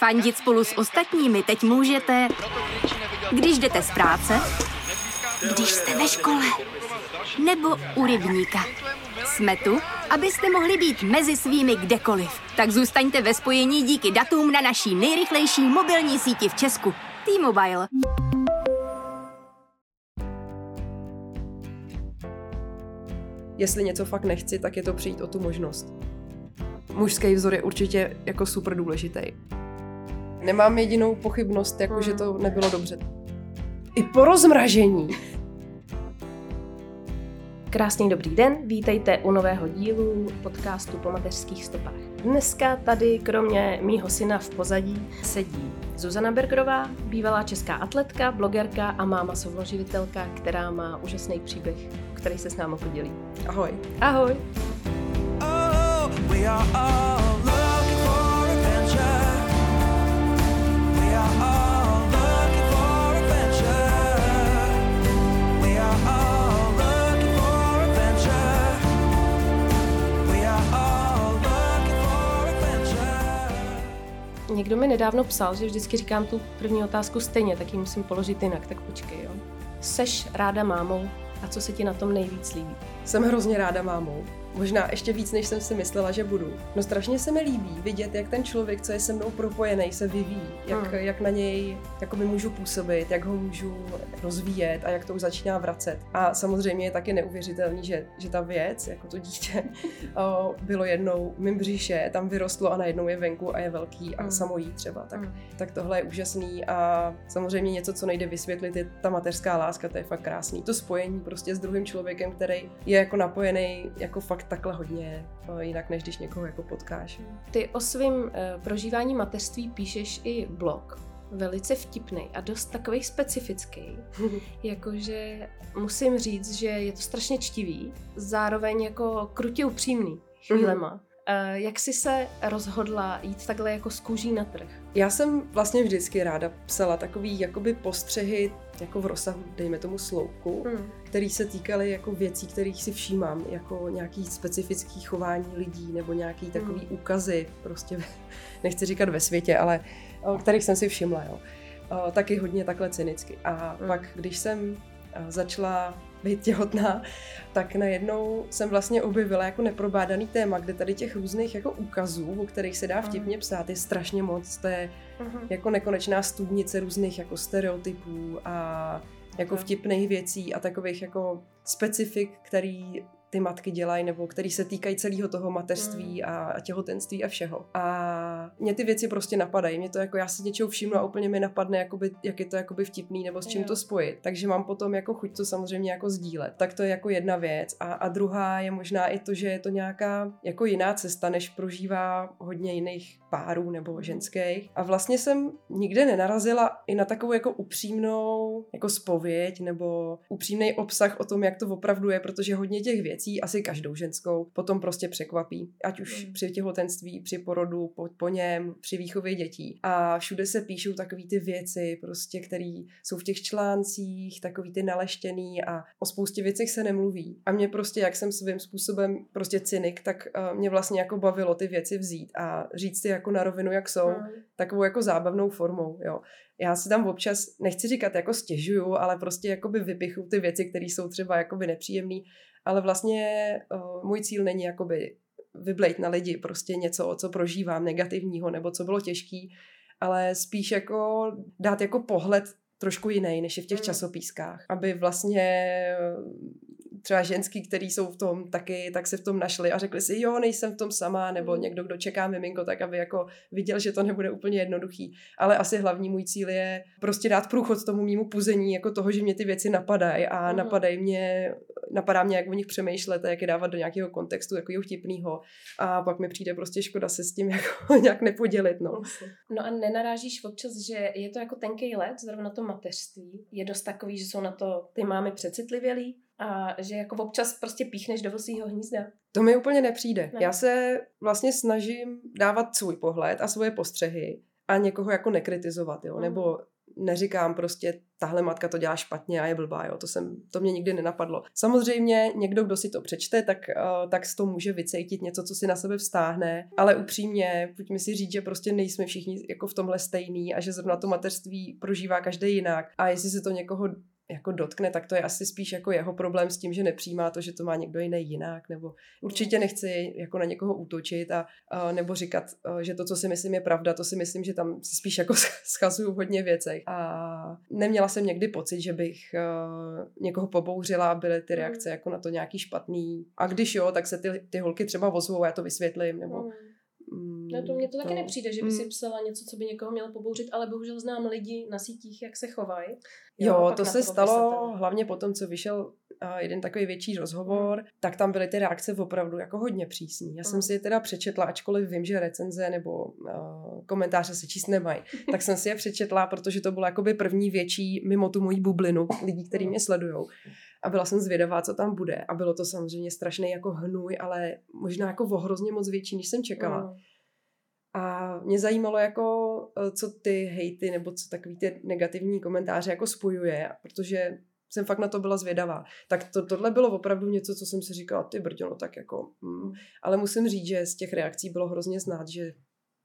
Fandit spolu s ostatními teď můžete, když jdete z práce, když jste ve škole, nebo u rybníka. Jsme tu, abyste mohli být mezi svými kdekoliv. Tak zůstaňte ve spojení díky datům na naší nejrychlejší mobilní síti v Česku. T-Mobile. Jestli něco fakt nechci, tak je to přijít o tu možnost. Mužský vzor je určitě jako super důležitý. Nemám jedinou pochybnost, jako že to nebylo dobře. I po rozmražení Krásný dobrý den, vítejte u nového dílu podcastu po mateřských stopách. Dneska tady kromě mýho syna v pozadí sedí Zuzana Bergerová, bývalá česká atletka, blogerka a máma souloživitelka, která má úžasný příběh, který se s námi podělí. Ahoj. Ahoj. Oh, we are all Někdo mi nedávno psal, že vždycky říkám tu první otázku stejně, tak ji musím položit jinak, tak počkej, jo. Seš ráda mámou a co se ti na tom nejvíc líbí? Jsem hrozně ráda mámou. Možná ještě víc, než jsem si myslela, že budu. No strašně se mi líbí vidět, jak ten člověk, co je se mnou propojený, se vyvíjí. Jak, Hmm. jak na něj jakoby můžu působit, jak ho můžu rozvíjet a jak to už začíná vracet. A samozřejmě je taky neuvěřitelný, že, že ta věc, jako to dítě, o, bylo jednou mým břiše, tam vyrostlo a najednou je venku a je velký a Hmm. samo jí třeba. Tak, Hmm. tak tohle je úžasný a samozřejmě něco, co nejde vysvětlit, je ta mateřská láska, to je fakt krásný. To spojení prostě s druhým člověkem, který je jako napojený jako fakt takhle hodně eh, jinak, než když někoho jako potkáš. Ty o svém eh, prožívání mateřství píšeš i blog, velice vtipný a dost takový specifický. Jakože musím říct, že je to strašně čtivý, zároveň jako krutě upřímný chvílema. Eh, Jak jsi se rozhodla jít takhle jako z kůží na trh? Já jsem vlastně vždycky ráda psala takový jakoby postřehy jako v rozsahu, dejme tomu sloupku, Hmm. který se týkaly jako věcí, kterých si všímám, jako nějaký specifický chování lidí nebo nějaký takový Hmm. úkazy, prostě nechci říkat ve světě, ale o kterých jsem si všimla, jo. O, taky hodně takhle cynicky. A Hmm. pak, když jsem a, začala být těhotná, tak najednou jsem vlastně objevila jako neprobádaný téma, kde tady těch různých jako úkazů, o kterých se dá vtipně psát, je strašně moc. To je Mhm. jako nekonečná studnice různých jako stereotypů a jako vtipných věcí a takových jako specifik, který ty matky dělají, nebo který se týkají celého toho mateřství a, a těhotenství a všeho. A mě ty věci prostě napadají. Mě to jako, já si něčeho všimnu a úplně mi napadne, jakoby, jak je to jakoby vtipný, nebo s čím Jo. to spojit. Takže mám potom jako chuť to samozřejmě jako sdílet. Tak to je jako jedna věc. A, a druhá je možná i to, že je to nějaká jako jiná cesta, než prožívá hodně jiných párů nebo ženských. A vlastně jsem nikde nenarazila i na takovou jako upřímnou jako spověď nebo upřímný obsah o tom, jak to opravdu je, protože hodně těch věcí, asi každou ženskou, potom prostě překvapí. Ať už Mm. při těhotenství, při porodu, po, po něm, při výchově dětí. A všude se píšou takové ty věci, prostě, které jsou v těch článcích, takový ty naleštěný a o spoustě věcech se nemluví. A mě prostě, jak jsem svým způsobem prostě cynik, tak uh, mě vlastně jako bavilo ty věci vzít a říct si jako na rovinu, jak jsou, Hmm. takovou jako zábavnou formou, jo. Já si tam občas, nechci říkat jako stěžuju, ale prostě jakoby vypichu ty věci, které jsou třeba jakoby nepříjemný, ale vlastně uh, můj cíl není jakoby vyblejt na lidi prostě něco, co prožívám negativního nebo co bylo těžký, ale spíš jako dát jako pohled trošku jiný, než je v těch Mm. časopískách, aby vlastně třeba ženský, který jsou v tom taky, tak se v tom našli a řekli si, jo, nejsem v tom sama, nebo Mm. někdo, kdo čeká miminko, tak aby jako viděl, že to nebude úplně jednoduchý. Ale asi hlavní můj cíl je prostě dát průchod tomu mýmu puzení, jako toho, že mě ty věci napadají a Mhm. napadají mě, napadá mě, jak o nich přemýšlet a jak je dávat do nějakého kontextu, jako vtipného. A pak mi přijde prostě škoda se s tím jako nějak nepodělit, no. No a nenarážíš občas, že je to jako tenký let, zrovna to mateřství, je dost takový, že jsou na to ty mámy přecitlivělý a že jako občas prostě píchneš do vosího hnízda. To mi úplně nepřijde. Ne. Já se vlastně snažím dávat svůj pohled a svoje postřehy a někoho jako nekritizovat, jo, Mhm. nebo neříkám prostě, tahle matka to dělá špatně a je blbá, jo, to, jsem, to mě nikdy nenapadlo. Samozřejmě někdo, kdo si to přečte, tak, uh, tak z toho může vycejtit něco, co si na sebe vztáhne, ale upřímně, pojďme si říct, že prostě nejsme všichni jako v tomhle stejný a že zrovna to mateřství prožívá každý jinak a jestli se to někoho jako dotkne, tak to je asi spíš jako jeho problém s tím, že nepřijímá to, že to má někdo jiný jinak, nebo určitě nechci jako na někoho útočit a, a nebo říkat, a, že to, co si myslím, je pravda, to si myslím, že tam se spíš jako schazuju v hodně věcech. A neměla jsem někdy pocit, že bych a, někoho pobouřila byly ty reakce jako na to nějaký špatný. A když jo, tak se ty, ty holky třeba ozvou a já to vysvětlím, nebo Mm. No to mně to taky to- nepřijde, že by si Mm. psala něco, co by někoho mělo pobouřit, ale bohužel znám lidi na sítích, jak se chovají. Jo, to se stalo hlavně po tom, co vyšel jeden takový větší rozhovor, tak tam byly ty reakce opravdu jako hodně přísný. Já jsem Mm. si je teda přečetla, ačkoliv vím, že recenze nebo uh, komentáře se číst nemají, tak jsem si je přečetla, protože to bylo jakoby první větší mimo tu moji bublinu lidí, kteří mě sledujou. A byla jsem zvědavá, co tam bude. A bylo to samozřejmě strašný jako hnůj, ale možná jako hrozně moc větší, než jsem čekala. Mm. A mě zajímalo, jako, eh, co ty hejty nebo co takový ty negativní komentáře jako spojuje, protože jsem fakt na to byla zvědavá. Tak to, tohle bylo opravdu něco, co jsem si říkala, ty brďo, no tak jako... Mm. Ale musím říct, že z těch reakcí bylo hrozně znát, že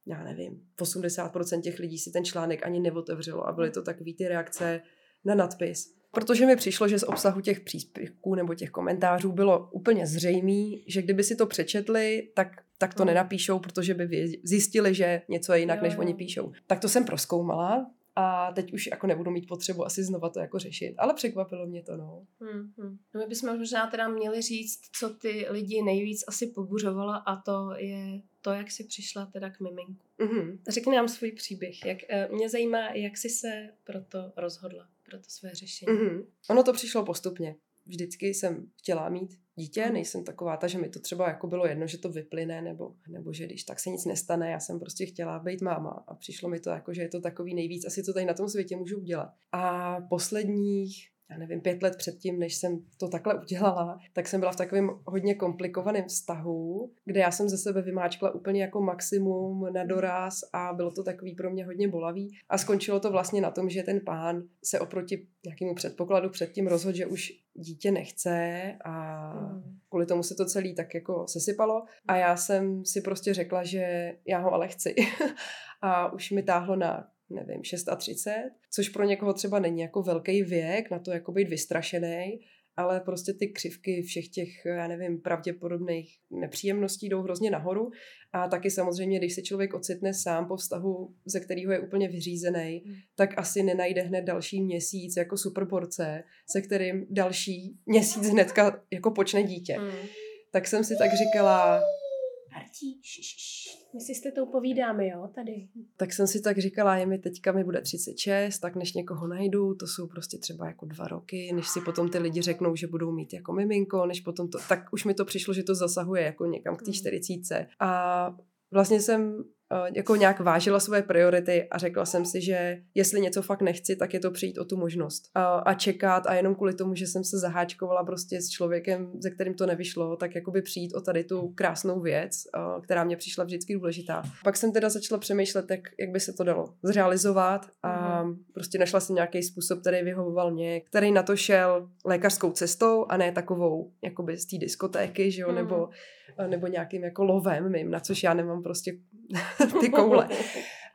já nevím, 80% těch lidí si ten článek ani neotevřelo a byly to takový ty reakce na nadpis. Protože mi přišlo, že z obsahu těch příspěvků nebo těch komentářů bylo úplně zřejmý, že kdyby si to přečetli, tak, tak to Mm. nenapíšou, protože by zjistili, že něco je jinak, Jo, než jo. oni píšou. Tak to jsem proskoumala a teď už jako nebudu mít potřebu asi znova to jako řešit. Ale překvapilo mě to, no. Hmm, hmm. No my bychom možná teda měli říct, co ty lidi nejvíc asi pobuřovala a to je to, jak jsi přišla teda k miminku. Mhm. Řekni nám svůj příběh. Jak, eh, mě zajímá, jak jsi se pro to rozhodla, pro to své řešení. Mhm. Ono to přišlo postupně. Vždycky jsem chtěla mít dítě, Mhm. nejsem taková ta, že mi to třeba jako bylo jedno, že to vyplyne, nebo, nebo že když tak se nic nestane, já jsem prostě chtěla být máma a přišlo mi to jako, že je to takový nejvíc, asi co tady na tom světě můžu udělat. A posledních já nevím, pět let předtím, než jsem to takhle udělala, tak jsem byla v takovém hodně komplikovaném vztahu, kde já jsem ze sebe vymáčkla úplně jako maximum na doraz a bylo to takový pro mě hodně bolavý. A skončilo to vlastně na tom, že ten pán se oproti nějakému předpokladu předtím rozhodl, že už dítě nechce a Hmm. kvůli tomu se to celý tak jako sesypalo. A já jsem si prostě řekla, že já ho ale chci. a už mi táhlo na nevím, 630, což pro někoho třeba není jako velký věk na to jako být vystrašený, ale prostě ty křivky všech těch, já nevím, pravděpodobných nepříjemností jdou hrozně nahoru a taky samozřejmě, když se člověk ocitne sám po vztahu, ze kterého je úplně vyřízený, Hmm. tak asi nenajde hned další měsíc jako superborce, se kterým další měsíc hnedka jako počne dítě. Hmm. Tak jsem si tak říkala, Artí, my si s tetou povídáme, jo, tady. tak jsem si tak říkala, je mi teďka mi bude 36, tak než někoho najdu, to jsou prostě třeba jako dva roky, než si potom ty lidi řeknou, že budou mít jako miminko, než potom to, tak už mi to přišlo, že to zasahuje jako někam k té Hmm. 40. A vlastně jsem jako nějak vážila svoje priority a řekla jsem si, že jestli něco fakt nechci, tak je to přijít o tu možnost. A, a čekat a jenom kvůli tomu, že jsem se zaháčkovala prostě s člověkem, ze kterým to nevyšlo, tak jakoby přijít o tady tu krásnou věc, eh, která mě přišla vždycky důležitá. Pak jsem teda začala přemýšlet, jak, jak by se to dalo zrealizovat a prostě našla jsem nějaký způsob, který vyhovoval mě, který na to šel lékařskou cestou a ne takovou jakoby z té diskotéky, že jo, Mhm. nebo, nebo nějakým jako lovem mým, na což já nemám prostě ty koule.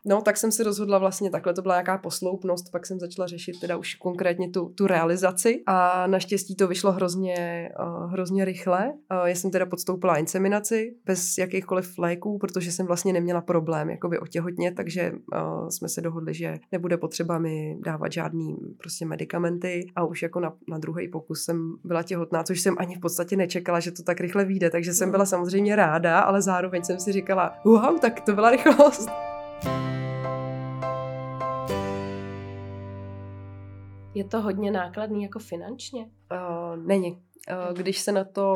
No, tak jsem si rozhodla vlastně takhle, to byla nějaká posloupnost, pak jsem začala řešit teda už konkrétně tu, tu realizaci a naštěstí to vyšlo hrozně, uh, hrozně rychle. Uh, já jsem teda podstoupila inseminaci bez jakýchkoliv léků, protože jsem vlastně neměla problém jakoby otěhotně, takže uh, jsme se dohodli, že nebude potřeba mi dávat žádný prostě medicamenty a už jako na, na druhý pokus jsem byla těhotná, což jsem ani v podstatě nečekala, že to tak rychle vyjde, takže jsem byla samozřejmě ráda, ale zároveň jsem si říkala, wow, tak to byla rychlost. Je to hodně nákladný jako finančně? Uh, není. Uh, když se na to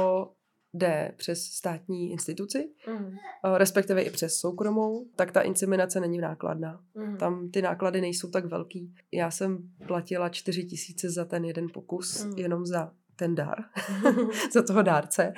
jde přes státní instituci, Mm. uh, respektive i přes soukromou, tak ta inseminace není nákladná. Mm. Tam ty náklady nejsou tak velký. Já jsem platila 4 tisíce za ten jeden pokus, Mm. jenom za ten dar, za toho dárce.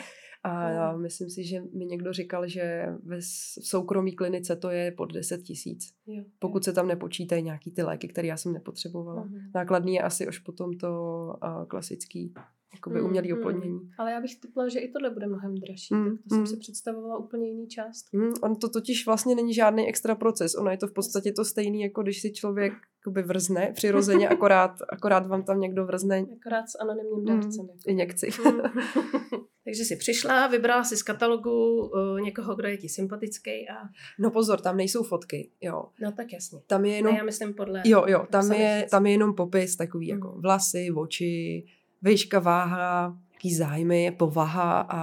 A Mm. já myslím si, že mi někdo říkal, že ve soukromí klinice to je pod 10 tisíc. Pokud se tam nepočítají nějaký ty léky, které já jsem nepotřebovala. Mhm. Nákladný je asi až potom to a, klasický jakoby Mm, umělý mm. oplodnění. Ale já bych typla, že i tohle bude mnohem dražší. Mm, tak to jsem mm. si představovala úplně jiný část. Hmm, on to totiž vlastně není žádný extra proces. Ono je to v podstatě to stejný, jako když si člověk jakoby vrzne přirozeně, akorát, akorát vám tam někdo vrzne Akorát s anonymním mm, dárcem. injekci. Mm. Takže si přišla, vybrala si z katalogu uh, někoho, kdo je ti sympatický a No pozor, tam nejsou fotky, jo. no tak jasně. Tam je jenom Ne, já myslím podle... Jo, jo, tam je, tam je jenom popis takový jako Mhm. vlasy, oči, výška, váha, jaký zájmy, povaha a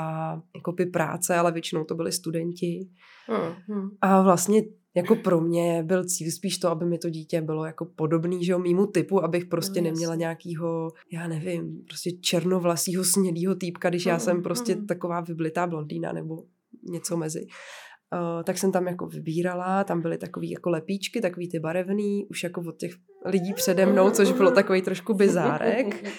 jako by práce, ale většinou to byli studenti. Hmm, hmm. A vlastně jako pro mě byl cíl spíš to, aby mi to dítě bylo jako podobný, že jo, mýmu typu, abych prostě No, neměla nějakýho, já nevím, prostě černovlasýho snědýho týpka, když já Mhm, jsem prostě mhm. taková vyblitá blondýna nebo něco mezi. Uh, tak jsem tam jako vybírala, tam byly takový jako lepíčky, takový ty barevný, už jako od těch lidí přede mnou, což bylo takový trošku bizárek.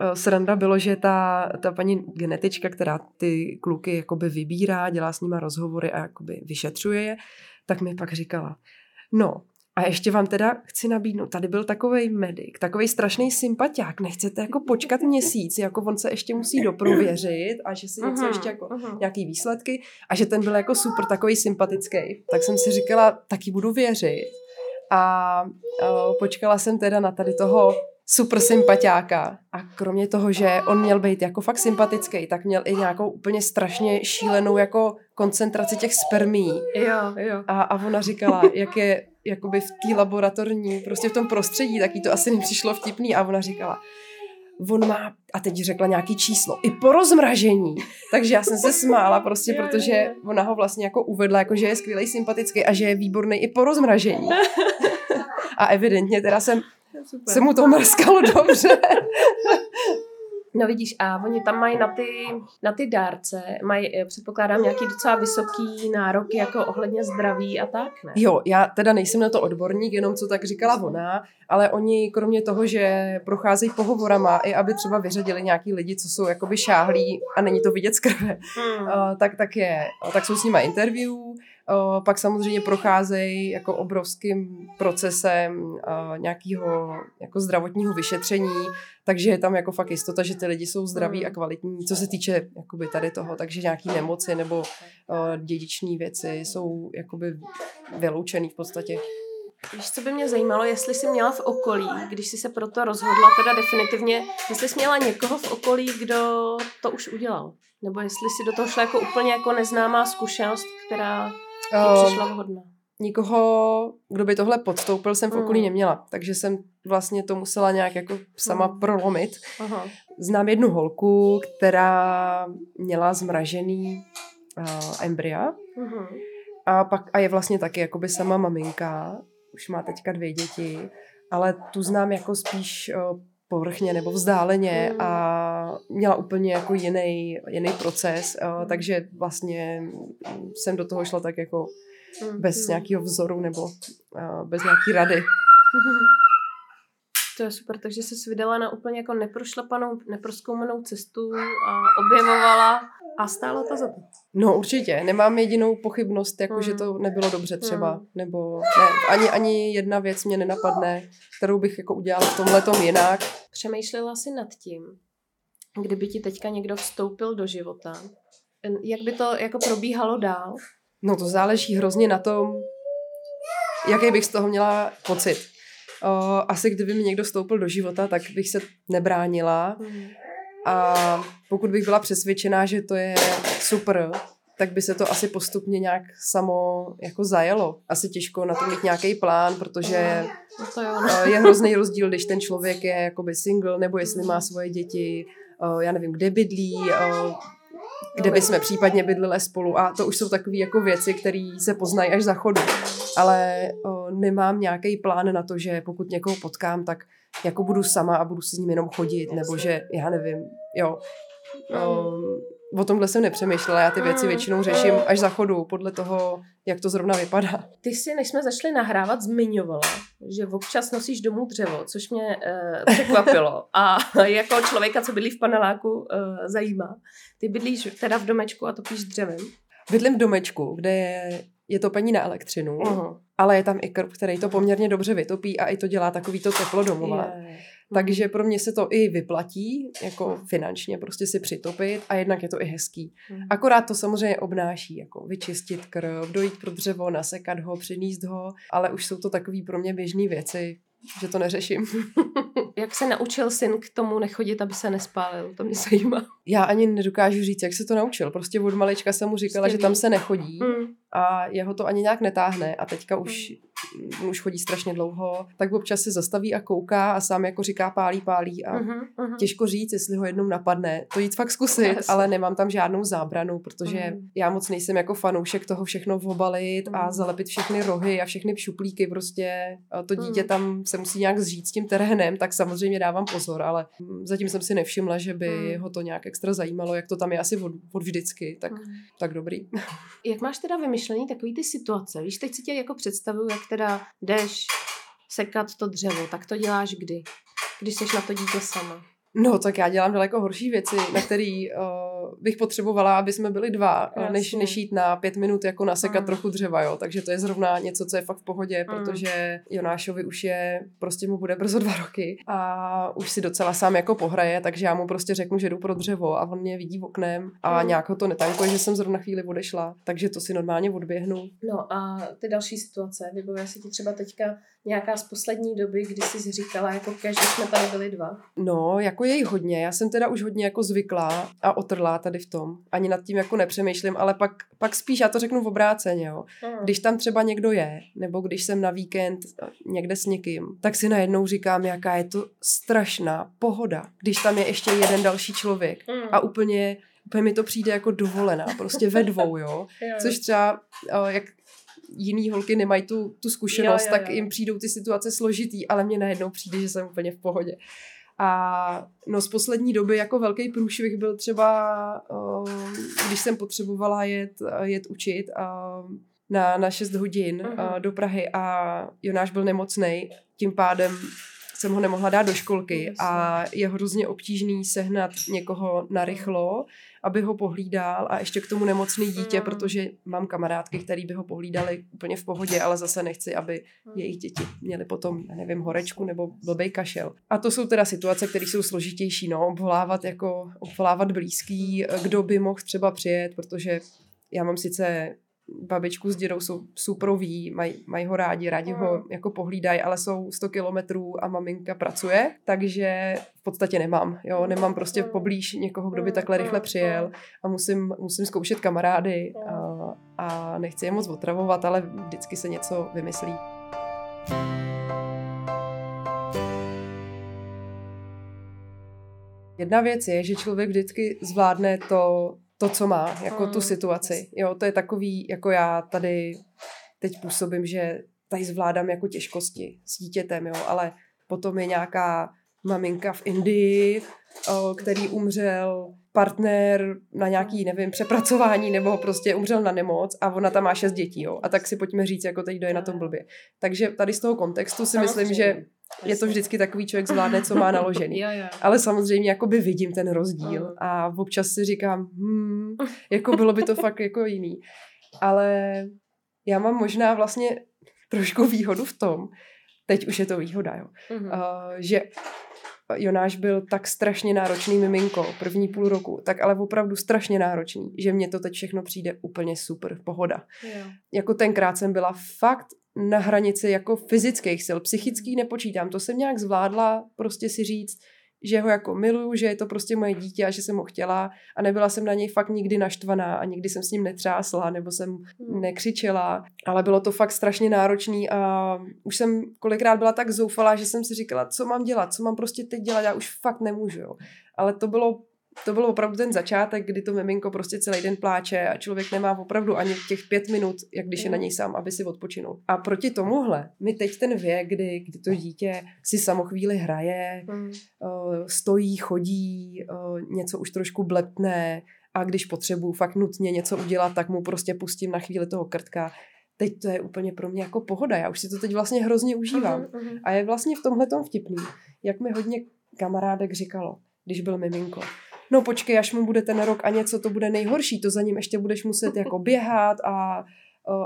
Eh, Sranda bylo, že ta, ta paní genetička, která ty kluky jakoby vybírá, dělá s nima rozhovory a jakoby vyšetřuje je, tak mi pak říkala, no a ještě vám teda chci nabídnout, tady byl takový medic, takový strašný sympatiák, nechcete jako počkat měsíc, jako on se ještě musí doprověřit a že si něco ještě jako nějaký výsledky a že ten byl jako super takový sympatický. Tak jsem si říkala, taky budu věřit. A uh, počkala jsem teda na tady toho super sympatiáka. A kromě toho, že on měl být jako fakt sympatický, tak měl i nějakou úplně strašně šílenou jako koncentraci těch spermí. Jo, jo. A, a ona říkala, jak je jakoby v té laboratorní, prostě v tom prostředí, tak jí to asi nepřišlo vtipný. A ona říkala, on má, a teď řekla nějaký číslo, i po rozmražení. Takže já jsem se smála prostě, protože ona ho vlastně jako uvedla, jako že je skvělý, sympatický a že je výborný i po rozmražení. A evidentně teda jsem, Super. se mu to mrskalo dobře. No vidíš, a oni tam mají na ty, na ty dárce, mají, eh, předpokládám, nějaký docela vysoký nároky jako ohledně zdraví a tak, ne? Jo, já teda nejsem na to odborník, jenom co tak říkala ona, ale oni kromě toho, že procházejí pohovorama, i aby třeba vyřadili nějaký lidi, co jsou jakoby šáhlí a není to vidět z krve, Hmm. Uh, tak, tak, je, tak jsou s nimi interview, uh, pak samozřejmě procházejí jako obrovským procesem uh, nějakého jako zdravotního vyšetření, takže je tam jako fakt jistota, že ty lidi jsou zdraví Mm. a kvalitní, co se týče jakoby tady toho, takže nějaký nemoci nebo uh, dědičné věci jsou jakoby vyloučený v podstatě. Víš, co by mě zajímalo, jestli jsi měla v okolí, když jsi se proto rozhodla teda definitivně, jestli jsi měla někoho v okolí, kdo to už udělal? Nebo jestli si do toho šla jako úplně jako neznámá zkušenost, která přišla vhodná? nikoho, kdo by tohle podstoupil, jsem v okolí Mm. neměla, takže jsem vlastně to musela nějak jako sama Mm. prolomit. Aha. Znám jednu holku, která měla zmražený uh, embrya Mhm. a pak a je vlastně taky jakoby sama maminka, už má teďka dvě děti, ale tu znám jako spíš uh, povrchně nebo vzdáleně Mm. a měla úplně jako jiný, jiný proces, uh, takže vlastně jsem do toho šla tak jako Mhm. bez nějakého vzoru nebo uh, bez nějaký rady. To je super, takže jsi vydala na úplně jako neprošlapanou, neproskoumanou cestu a objevovala a stálo to za to. No určitě, nemám jedinou pochybnost, jako Mm. že to nebylo dobře třeba, Mm. nebo ne, ani, ani jedna věc mě nenapadne, kterou bych jako udělala v tomhletom jinak. Přemýšlela jsi nad tím, kdyby ti teďka někdo vstoupil do života, jak by to jako probíhalo dál? No to záleží hrozně na tom, jaký bych z toho měla pocit. O, asi kdyby mi někdo vstoupil do života, tak bych se nebránila a pokud bych byla přesvědčená, že to je super, tak by se to asi postupně nějak samo jako zajelo. Asi těžko na to mít nějaký plán, protože No to jo. Je hrozný rozdíl, když ten člověk je jakoby single, nebo jestli má svoje děti, já nevím, kde bydlí, kde by jsme případně bydlili spolu a to už jsou takové jako věci, které se poznají až za chodu. Ale nemám nějaký plán na to, že pokud někoho potkám, tak jako budu sama a budu si s ním jenom chodit, nebo že, já nevím, jo. Um, o tomhle jsem nepřemýšlela, já ty věci Mm. většinou řeším až za chodu, podle toho, jak to zrovna vypadá. Ty si, než jsme začali nahrávat, zmiňovala, že občas nosíš domů dřevo, což mě uh, překvapilo. A jako člověka, co bydlí v paneláku, uh, zajímá. Ty bydlíš teda v domečku a topíš dřevem. Bydlím v domečku, kde je, je topení na elektřinu, Uh-huh. ale je tam i krb, který to poměrně dobře vytopí a i to dělá takový to teplo domova. Takže pro mě se to i vyplatí, jako finančně prostě si přitopit a jednak je to i hezký. Mhm. Akorát to samozřejmě obnáší, jako vyčistit krv, dojít pro dřevo, nasekat ho, přiníst ho, ale už jsou to takové pro mě běžné věci, že to neřeším. Jak se naučil syn k tomu nechodit, aby se nespálil? To mě zajímá. Já ani nedokážu říct, jak se to naučil. Prostě od malička jsem mu říkala, Prostě že tam se nechodí Mm. A jeho to ani nějak netáhne a teďka už, mm. už chodí strašně dlouho, tak občas se zastaví a kouká a sám jako říká pálí, pálí a uh-huh. těžko říct, jestli ho jednou napadne. To jít fakt zkusit, Jasně. ale nemám tam žádnou zábranu, protože Mhm. já moc nejsem jako fanoušek toho všechno obalit a Mhm. zalepit všechny rohy a všechny šuplíky. Prostě a to dítě Mhm. tam se musí nějak zžít s tím terénem, tak samozřejmě dávám pozor, ale mm, zatím jsem si nevšimla, že by Mhm. ho to nějak extra zajímalo, jak to tam je asi od, od vždycky, tak, Mhm. tak dobrý. Jak máš teda vymyšlený takový ty situace? Víš, teď si tě jako představuju, jak teda jdeš sekat to dřevo, tak to děláš kdy? Když jsi na to dítě sama. No, tak já dělám daleko horší věci, na který uh, bych potřebovala, aby jsme byli dva, uh, než, než jít na pět minut jako nasekat Mm. trochu dřeva, jo. Takže to je zrovna něco, co je fakt v pohodě, Mm. protože Jonášovi už je, prostě mu bude brzo dva roky a už si docela sám jako pohraje, takže já mu prostě řeknu, že jdu pro dřevo a on mě vidí v oknem a Mm. nějak ho to netankuje, že jsem zrovna chvíli odešla, takže to si normálně odběhnu. No a ty další situace, vybavuje se ti třeba teďka nějaká z poslední doby, kdy jsi říkala, jako kež, že jsme tady byli dva. No, jako je jich hodně. Já jsem teda už hodně jako zvyklá a otrlá tady v tom. Ani nad tím jako nepřemýšlím, ale pak, pak spíš, já to řeknu v obráceně, jo. Hmm. Když tam třeba někdo je, nebo když jsem na víkend někde s někým, tak si najednou říkám, jaká je to strašná pohoda, když tam je ještě jeden další člověk. Hmm. A úplně, úplně mi to přijde jako dovolená, prostě ve dvou, jo. Jo. Což třeba, eh, jak jiný holky nemají tu, tu zkušenost, Jo, jo, tak jo. jim přijdou ty situace složitý, ale mně najednou přijde, že jsem úplně v pohodě. A no z poslední doby jako velký průšvih byl třeba, když jsem potřebovala jet, jet učit eh, na, na 6 hodin eh, do Prahy a Jonáš byl nemocný, tím pádem jsem ho nemohla dát do školky Jasně. a je hrozně obtížný sehnat někoho narychlo, aby ho pohlídal a ještě k tomu nemocný dítě, Mm. protože mám kamarádky, který by ho pohlídali úplně v pohodě, ale zase nechci, aby Hmm. jejich děti měly potom, já nevím, horečku nebo blbej kašel. A to jsou teda situace, které jsou složitější, no, obvolávat jako, obvolávat blízký, kdo by mohl třeba přijet, protože já mám sice babičku s dědou jsou superoví, mají maj ho rádi, rádi ho Mm. jako pohlídají, ale jsou 100 kilometrů a maminka pracuje, takže v podstatě nemám, jo, nemám prostě Mm. poblíž někoho, kdo by Mm, takhle rychle přijel a musím, musím zkoušet kamarády a, a nechci je moc otravovat, ale vždycky se něco vymyslí. Jedna věc je, že člověk vždycky zvládne to, to co má, jako tu Mm, situaci. Jo, to je takový, jako já tady teď působím, že tady zvládám jako těžkosti s dítětem, jo, ale potom je nějaká maminka v Indii, o, který umřel partner na nějaký, nevím, přepracování nebo prostě umřel na nemoc a ona tam má šest dětí, jo. A tak si pojďme říct, jako teď, kdo je na tom blbě. Takže tady z toho kontextu si myslím, že je to vždycky takový člověk zvládne, co má naložený. Jo, jo. Ale samozřejmě jakoby vidím ten rozdíl Mhm. a občas si říkám, hmm, jako bylo by to fakt jako jiný. Ale já mám možná vlastně trošku výhodu v tom, teď už je to výhoda, jo, Mhm. uh, že Jonáš byl tak strašně náročný miminko první půl roku, tak ale opravdu strašně náročný, že mně to teď všechno přijde úplně super, pohoda. Jo. Jako tenkrát jsem byla fakt na hranici jako fyzických sil, psychický nepočítám, to jsem nějak zvládla prostě si říct, že ho jako miluju, že je to prostě moje dítě a že jsem ho chtěla a nebyla jsem na něj fakt nikdy naštvaná a nikdy jsem s ním netřásla nebo jsem Hmm. nekřičela, ale bylo to fakt strašně náročný a už jsem kolikrát byla tak zoufalá, že jsem si říkala, co mám dělat, co mám prostě teď dělat, já už fakt nemůžu, jo. Ale to bylo to byl opravdu ten začátek, kdy to miminko prostě celý den pláče a člověk nemá opravdu ani těch pět minut, jak když je na něj sám, aby si odpočinul. A proti tomuhle, my teď ten věk, kdy, kdy to dítě si samo chvíli hraje, Mhm. uh, stojí, chodí, uh, něco už trošku blepne a když potřebuju fakt nutně něco udělat, tak mu prostě pustím na chvíli toho krtka. Teď to je úplně pro mě jako pohoda, já už si to teď vlastně hrozně užívám. Mhm, mhm. A je vlastně v tomhle tom vtipný, jak mi hodně kamarádek říkalo, když byl miminko. No počkej, až mu bude ten rok a něco, to bude nejhorší, to za ním ještě budeš muset jako běhat a,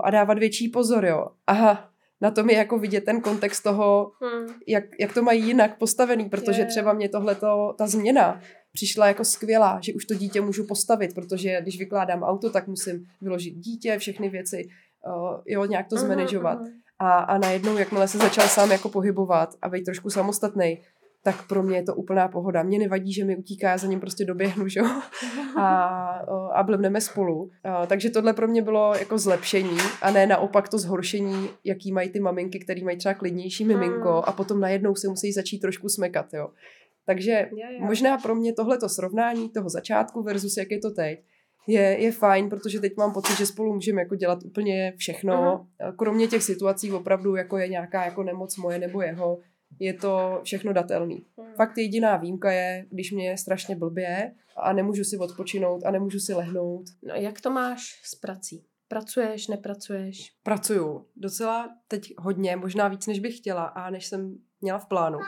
a dávat větší pozor, jo. Aha, na tom je jako vidět ten kontext toho, Hmm. jak, jak to mají jinak postavený, protože Je. třeba mě tohleto, ta změna přišla jako skvělá, že už to dítě můžu postavit, protože když vykládám auto, tak musím vyložit dítě, všechny věci, uh, jo, nějak to Mhm, zmanežovat. mhm. A, a najednou, jakmile se začal sám jako pohybovat a být trošku samostatný, tak pro mě je to úplná pohoda. Mě nevadí, že mi utíká, já za ním prostě doběhnu, že jo? A, a blbneme spolu. A, takže tohle pro mě bylo jako zlepšení a ne naopak to zhoršení, jaký mají ty maminky, který mají třeba klidnější miminko Mm. a potom najednou se musí začít trošku smekat, jo? Takže možná pro mě tohleto srovnání toho začátku versus jak je to teď, je, je fajn, protože teď mám pocit, že spolu můžeme jako dělat úplně všechno, kromě těch situací opravdu, jako je nějaká jako nemoc moje nebo jeho, je to všechno datelný. Hmm. Fakt jediná výjimka je, když mě je strašně blbě a nemůžu si odpočinout a nemůžu si lehnout. No, jak to máš s prací? Pracuješ, nepracuješ? Pracuju docela teď hodně, možná víc, než bych chtěla a než jsem měla v plánu.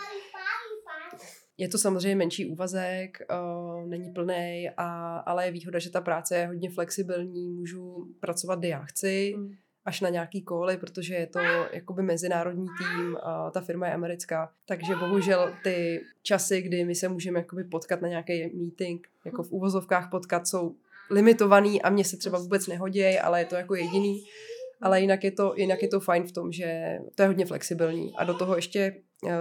Je to samozřejmě menší úvazek, uh, není plný, a, ale je výhoda, že ta práce je hodně flexibilní, můžu pracovat, kdy já chci, Hmm. Až na nějaký koly, protože je to jakoby mezinárodní tým, a ta firma je americká, takže bohužel ty časy, kdy my se můžeme jakoby potkat na nějaký meeting, jako v úvozovkách potkat, jsou limitovaný a mně se třeba vůbec nehodí, ale je to jako jediný. Ale jinak je, to, jinak je to fajn v tom, že to je hodně flexibilní. A do toho ještě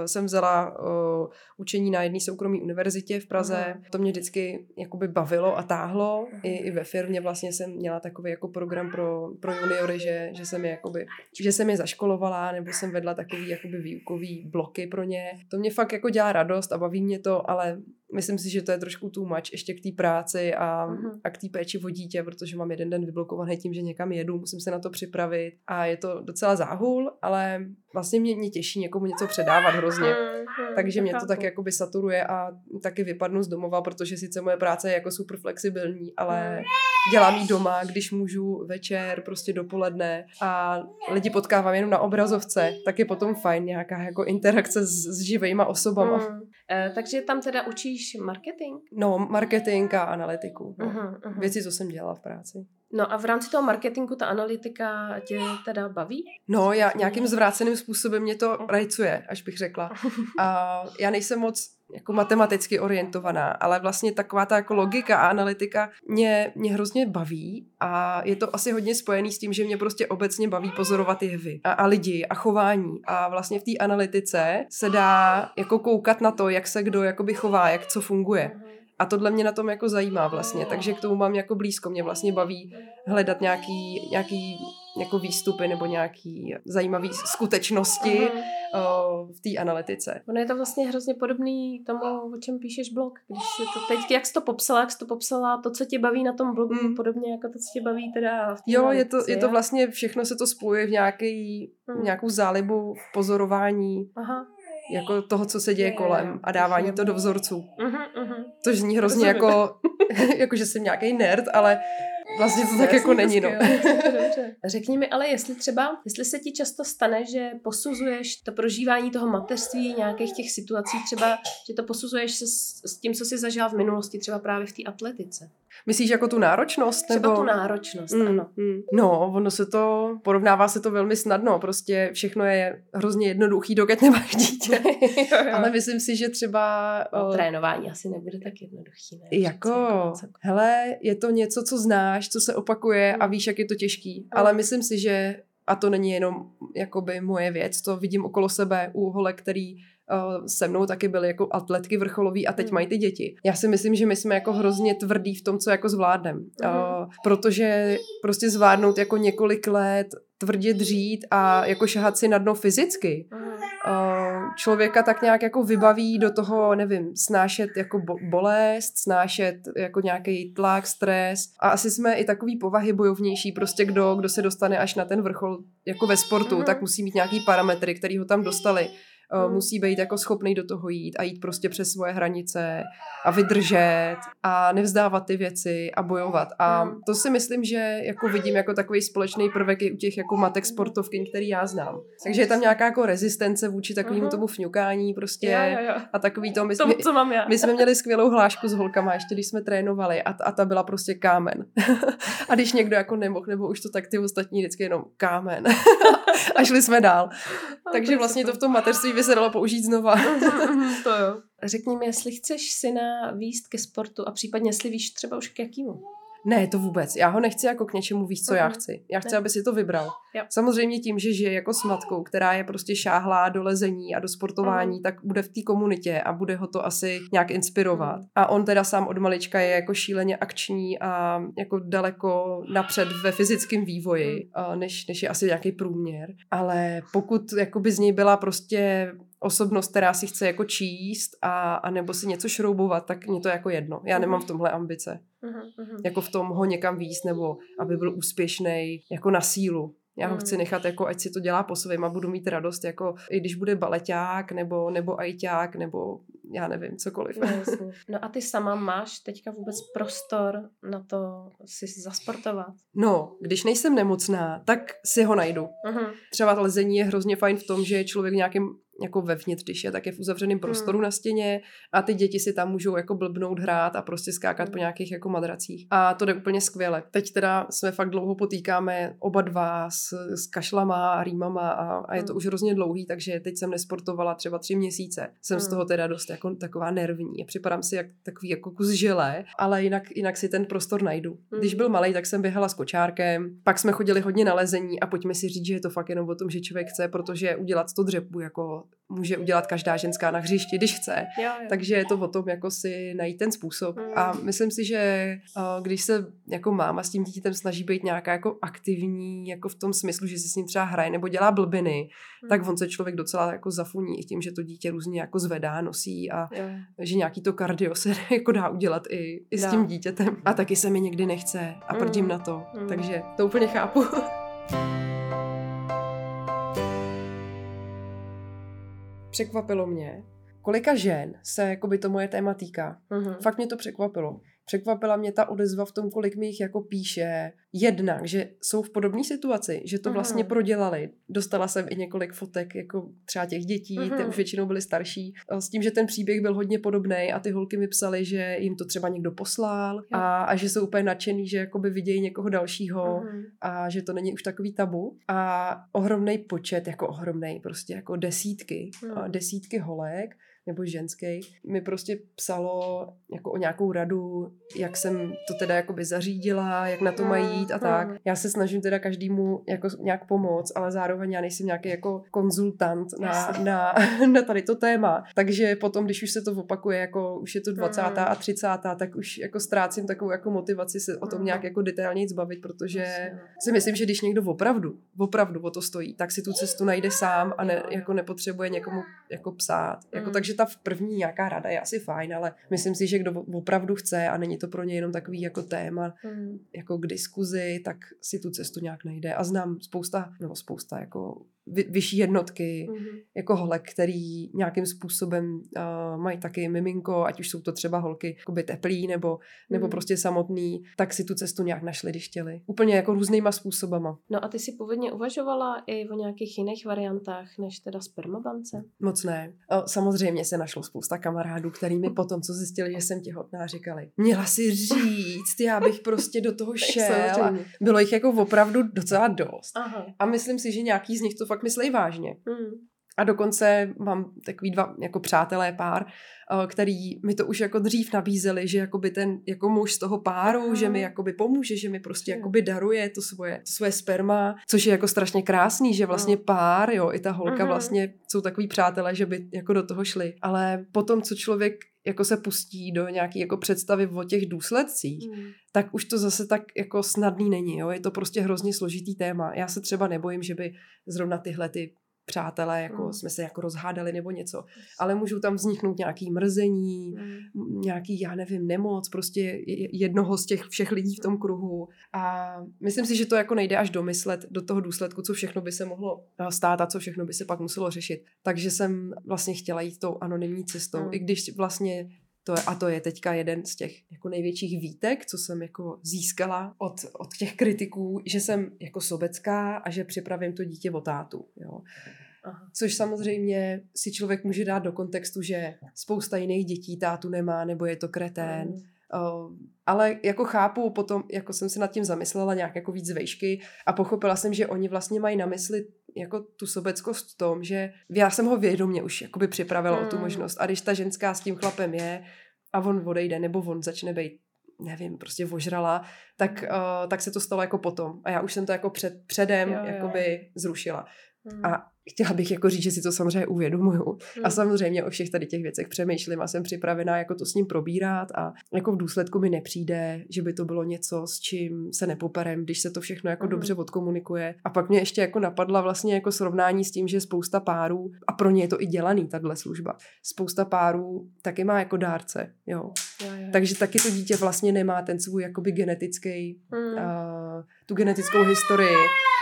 jsem vzala uh, učení na jedné soukromé univerzitě v Praze. Mhm. To mě vždycky jakoby bavilo a táhlo. I, I ve firmě vlastně jsem měla takový jako program pro, pro juniory, že, že jsem je jakoby, že jsem je zaškolovala, nebo jsem vedla takový jakoby výukový bloky pro ně. To mě fakt jako dělá radost a baví mě to, ale myslím si, že to je trošku too much ještě k té práci a, Mhm. a k té péči o dítě, protože mám jeden den vyblokovaný tím, že někam jedu, musím se na to připravit a je to docela záhul, ale vlastně mě, mě těší někomu něco předávat hrozně. Hmm, hmm, Takže mě to tak jakoby saturuje a taky vypadnu z domova, protože sice moje práce je jako super flexibilní, ale dělám jí doma, když můžu večer, prostě dopoledne a lidi potkávám jenom na obrazovce, tak je potom fajn nějaká jako interakce s, s živejma osobama. Hmm. Eh, takže tam teda učíš marketing? No, marketing a analytiku. No. Mhm, mhm. Věci, co jsem dělala v práci. No a v rámci toho marketingu ta analytika tě teda baví? No, já nějakým zvráceným způsobem mě to rajcuje, až bych řekla. A já nejsem moc jako matematicky orientovaná, ale vlastně taková ta jako logika a analytika mě, mě hrozně baví a je to asi hodně spojený s tím, že mě prostě obecně baví pozorovat jevy a, a lidi a chování a vlastně v té analytice se dá jako koukat na to, jak se kdo jakoby chová, jak co funguje. A tohle mě na tom jako zajímá vlastně, takže k tomu mám jako blízko. Mě vlastně baví hledat nějaký, nějaký jako výstupy nebo nějaký zajímavý skutečnosti Mhm. o, v té analytice. Ono je to vlastně hrozně podobný tomu, o čem píšeš blog. Když se to teď, jak jsi to popsala, jak jsi to popsala, to, co tě baví na tom blogu, Mm. podobně jako to, co tě baví teda v té Jo, je to, analytice, je to vlastně, všechno se to spojuje v nějaký, Mm. nějakou zálibu v pozorování Aha. jako toho, co se děje jo, kolem a dávání to do vzorců. Mhm, mhm. To zní hrozně Rozumím. jako, jako, že jsem nějaký nerd, ale vlastně to tak jako není, no. Řekni mi ale, jestli třeba, jestli se ti často stane, že posuzuješ to prožívání toho mateřství, nějakých těch situací, třeba, že to posuzuješ se s, s tím, co jsi zažila v minulosti, třeba právě v té atletice. Myslíš jako tu náročnost? Třeba nebo... tu náročnost, Mm, ano. mm. No, ono se to, porovnává se to velmi snadno, prostě všechno je hrozně jednoduchý, dokud nemáš dítě. jo, jo. Ale myslím si, že třeba... no, o, trénování asi nebude tak jednoduchý. Ne? Jako, něco- hele, je to něco, co znáš, co se opakuje a Mm. víš, jak je to těžký. Mm. Ale myslím si, že, a to není jenom jakoby moje věc, to vidím okolo sebe u holek, který uh, se mnou taky byly jako atletky vrcholový a teď Mm. mají ty děti. Já si myslím, že my jsme jako hrozně tvrdí v tom, co jako zvládnem. Uh, protože prostě zvládnout jako několik let tvrdě dřít a jako šahat si na dno fyzicky, Mhm. uh, člověka tak nějak jako vybaví do toho, nevím, snášet jako bo- bolest, snášet jako nějaký tlak, stres a asi jsme i takový povahy bojovnější, prostě kdo, kdo se dostane až na ten vrchol jako ve sportu, Mhm. tak musí mít nějaký parametry, který ho tam dostali Uh, Mm. Musí být jako schopný do toho jít a jít prostě přes svoje hranice a vydržet a nevzdávat ty věci a bojovat. A Mm. to si myslím, že jako vidím jako takový společný prvek i u těch jako matek sportovkyň, který já znám. Takže je tam nějaká jako rezistence vůči takovému Mhm. tomu fňukání prostě Jo, jo, jo. a takový to. My, Tomu, my, co mám já. my jsme měli skvělou hlášku s holkama, ještě když jsme trénovali a, a ta byla prostě kámen. a když někdo jako nemohl, nebo už to tak ty ostatní vždycky jenom kámen. a šli jsme dál. Takže vlastně to v tom mateřství by se dalo použít znova. to jo. Řekni mi, jestli chceš syna výst ke sportu a případně jestli víš třeba už k jakýmu. Ne, to vůbec. Já ho nechci jako k něčemu víc, co já Mhm. chci. Já chci, Ne. aby si to vybral. Jo. Samozřejmě tím, že žije jako s matkou, která je prostě šáhlá do lezení a do sportování, Mhm. tak bude v té komunitě a bude ho to asi nějak inspirovat. Mhm. A on teda sám od malička je jako šíleně akční a jako daleko napřed ve fyzickém vývoji, a než, než je asi nějaký průměr. Ale pokud jako by z něj byla prostě osobnost, která si chce jako číst a, a nebo si něco šroubovat, tak mě to jako jedno. Já nemám v tomhle ambice Mhm, mhm. jako v tom ho někam víc, nebo aby byl úspěšný jako na sílu. Já ho chci nechat, jako ať si to dělá po svém a budu mít radost, jako i když bude baleťák, nebo, nebo ajťák, nebo já nevím, cokoliv. No, jasně. no a ty sama máš teďka vůbec prostor na to si zasportovat? No, když nejsem nemocná, tak si ho najdu. Mhm. Třeba lezení je hrozně fajn v tom, že je člověk nějakým jako vevnitř, když je, tak je v uzavřeném prostoru Hmm. na stěně a ty děti si tam můžou jako blbnout, hrát a prostě skákat Hmm. po nějakých jako madracích. A to jde úplně skvěle. Teď teda jsme fakt dlouho potýkáme oba dva s, s kašlama a rýmama a, a je to Hmm. už hrozně dlouhý, takže teď jsem nesportovala třeba tři měsíce. Jsem z Hmm. toho teda dost jako taková nervní připadám si jak takový jako kus žele, ale jinak, jinak si ten prostor najdu. Když Hmm. byl malý, tak jsem běhala s kočárkem, pak jsme chodili hodně na lezení a pojďme si říct, že je to fakt jenom o tom, že člověk chce, protože udělat to dřepu jako může udělat každá ženská na hřišti, když chce. Jo, jo. Takže je to o tom, jako si najít ten způsob. Mm. A myslím si, že uh, když se jako máma s tím dítětem snaží být nějaká jako aktivní, jako v tom smyslu, že si s ním třeba hraje nebo dělá blbiny, Mhm. tak on se člověk docela jako zafuní i tím, že to dítě různě jako zvedá, nosí a Jo. že nějaký to kardio se jako dá udělat i, i s tím dítětem. A taky se mi někdy nechce a Mm. prdím na to. Mm. Takže to úplně chápu. Překvapilo mě, kolika žen se jakoby to moje téma týká. Mhm. Fakt mě to překvapilo. Překvapila mě ta odezva v tom, kolik mi jich jako píše. Jednak, že jsou v podobné situaci, že to vlastně Mhm. prodělali. Dostala jsem i několik fotek jako třeba těch dětí, ty Mhm. už většinou byly starší. A S tím, že ten příběh byl hodně podobný a ty holky mi psaly, že jim to třeba někdo poslal a, a že jsou úplně nadšený, že jakoby vidějí někoho dalšího Mhm. a že to není už takový tabu. A ohromný počet, jako ohromný, prostě jako desítky, a desítky holek nebo ženských mi prostě psalo jako o nějakou radu, jak jsem to teda jakoby zařídila, jak na to mají jít a Hmm, tak. Já se snažím teda každému jako nějak pomoct, ale zároveň já nejsem nějaký jako konzultant na, na, na tady to téma. Takže potom, když už se to opakuje, jako už je to 20. Hmm. a 30. tak už jako ztrácím takovou jako motivaci se o tom nějak jako detailně zbavit, protože Jasně. si myslím, že když někdo opravdu, opravdu o to stojí, tak si tu cestu najde sám a ne, jako nepotřebuje někomu jako psát. Jako, Mm. takže ta v první nějaká rada je asi fajn, ale myslím si, že kdo opravdu chce a není to pro ně jenom takový jako téma Mhm. jako k diskuzi, tak si tu cestu nějak najde. A znám spousta, nebo spousta jako vy, vyšší jednotky, Mhm. jako holek, který nějakým způsobem uh, mají taky miminko, ať už jsou to třeba holky jakoby teplý nebo, nebo Mhm. prostě samotný, tak si tu cestu nějak našli, když chtěli. Úplně jako různýma způsobama. No a ty si původně uvažovala i o nějakých jiných variantách než teda spermobance? Moc ne. O, samozřejmě se našlo spousta kamarádů, který mi potom, co zjistili, že jsem těhotná, říkali, měla si říct, já bych prostě do toho šel. A bylo jich jako opravdu docela dost. Aha. A myslím si, že nějaký z nich to fakt myslí vážně. Mhm. A dokonce mám takový dva jako přátelé pár, eh, který mi to už jako dřív nabízeli, že jakoby ten jako muž z toho páru, Aha. že mi jakoby pomůže, že mi prostě jakoby daruje to svoje, to svoje sperma, což je jako strašně krásný, že vlastně No. pár, jo, i ta holka Mhm. vlastně jsou takový přátelé, že by jako do toho šli. Ale potom, co člověk jako se pustí do nějaký jako představy o těch důsledcích, Mhm. tak už to zase tak jako snadný není. Jo? Je to prostě hrozně složitý téma. Já se třeba nebojím, že by zrovna tyhle ty přátelé, jako Mm. jsme se jako rozhádali nebo něco. Ale můžou tam vzniknout nějaký mrzení, Mm. nějaký, já nevím, nemoc, prostě je- jednoho z těch všech lidí v tom kruhu. A myslím si, že to jako nejde až domyslet do toho důsledku, co všechno by se mohlo eh, stát a co všechno by se pak muselo řešit. Takže jsem vlastně chtěla jít tou anonymní cestou, Mm. i když vlastně to je, a to je teďka jeden z těch jako největších výtek, co jsem jako získala od, od těch kritiků, že jsem jako sobecká a že připravím to dítě o tátu. Jo. Aha. Což samozřejmě si člověk může dát do kontextu, že spousta jiných dětí tátu nemá, nebo je to kretén. Mm. Uh, ale jako chápu, potom jako jsem se nad tím zamyslela nějak jako víc vejšky a pochopila jsem, že oni vlastně mají na mysli jako tu sobeckost v tom, že já jsem ho vědomě už jakoby připravila o tu Mm. možnost. A když ta ženská s tím chlapem je a on odejde, nebo on začne být nevím, prostě ožrala, tak, uh, tak se to stalo jako potom. A já už jsem to jako před, předem Jo, jo. jakoby zrušila. Mm. A chtěla bych jako říct, že si to samozřejmě uvědomuju. A Mm. samozřejmě o všech tady těch věcech přemýšlím a jsem připravená jako to s ním probírat a jako v důsledku mi nepřijde, že by to bylo něco, s čím se nepoperem, když se to všechno jako Mhm. dobře odkomunikuje. A pak mě ještě jako napadla vlastně jako srovnání s tím, že spousta párů, a pro ně je to i dělaný, tahle služba, spousta párů taky má jako dárce, jo. Jo, jo. Takže taky to dítě vlastně nemá ten svůj jakoby genetický, Mm. uh, tu genetickou historii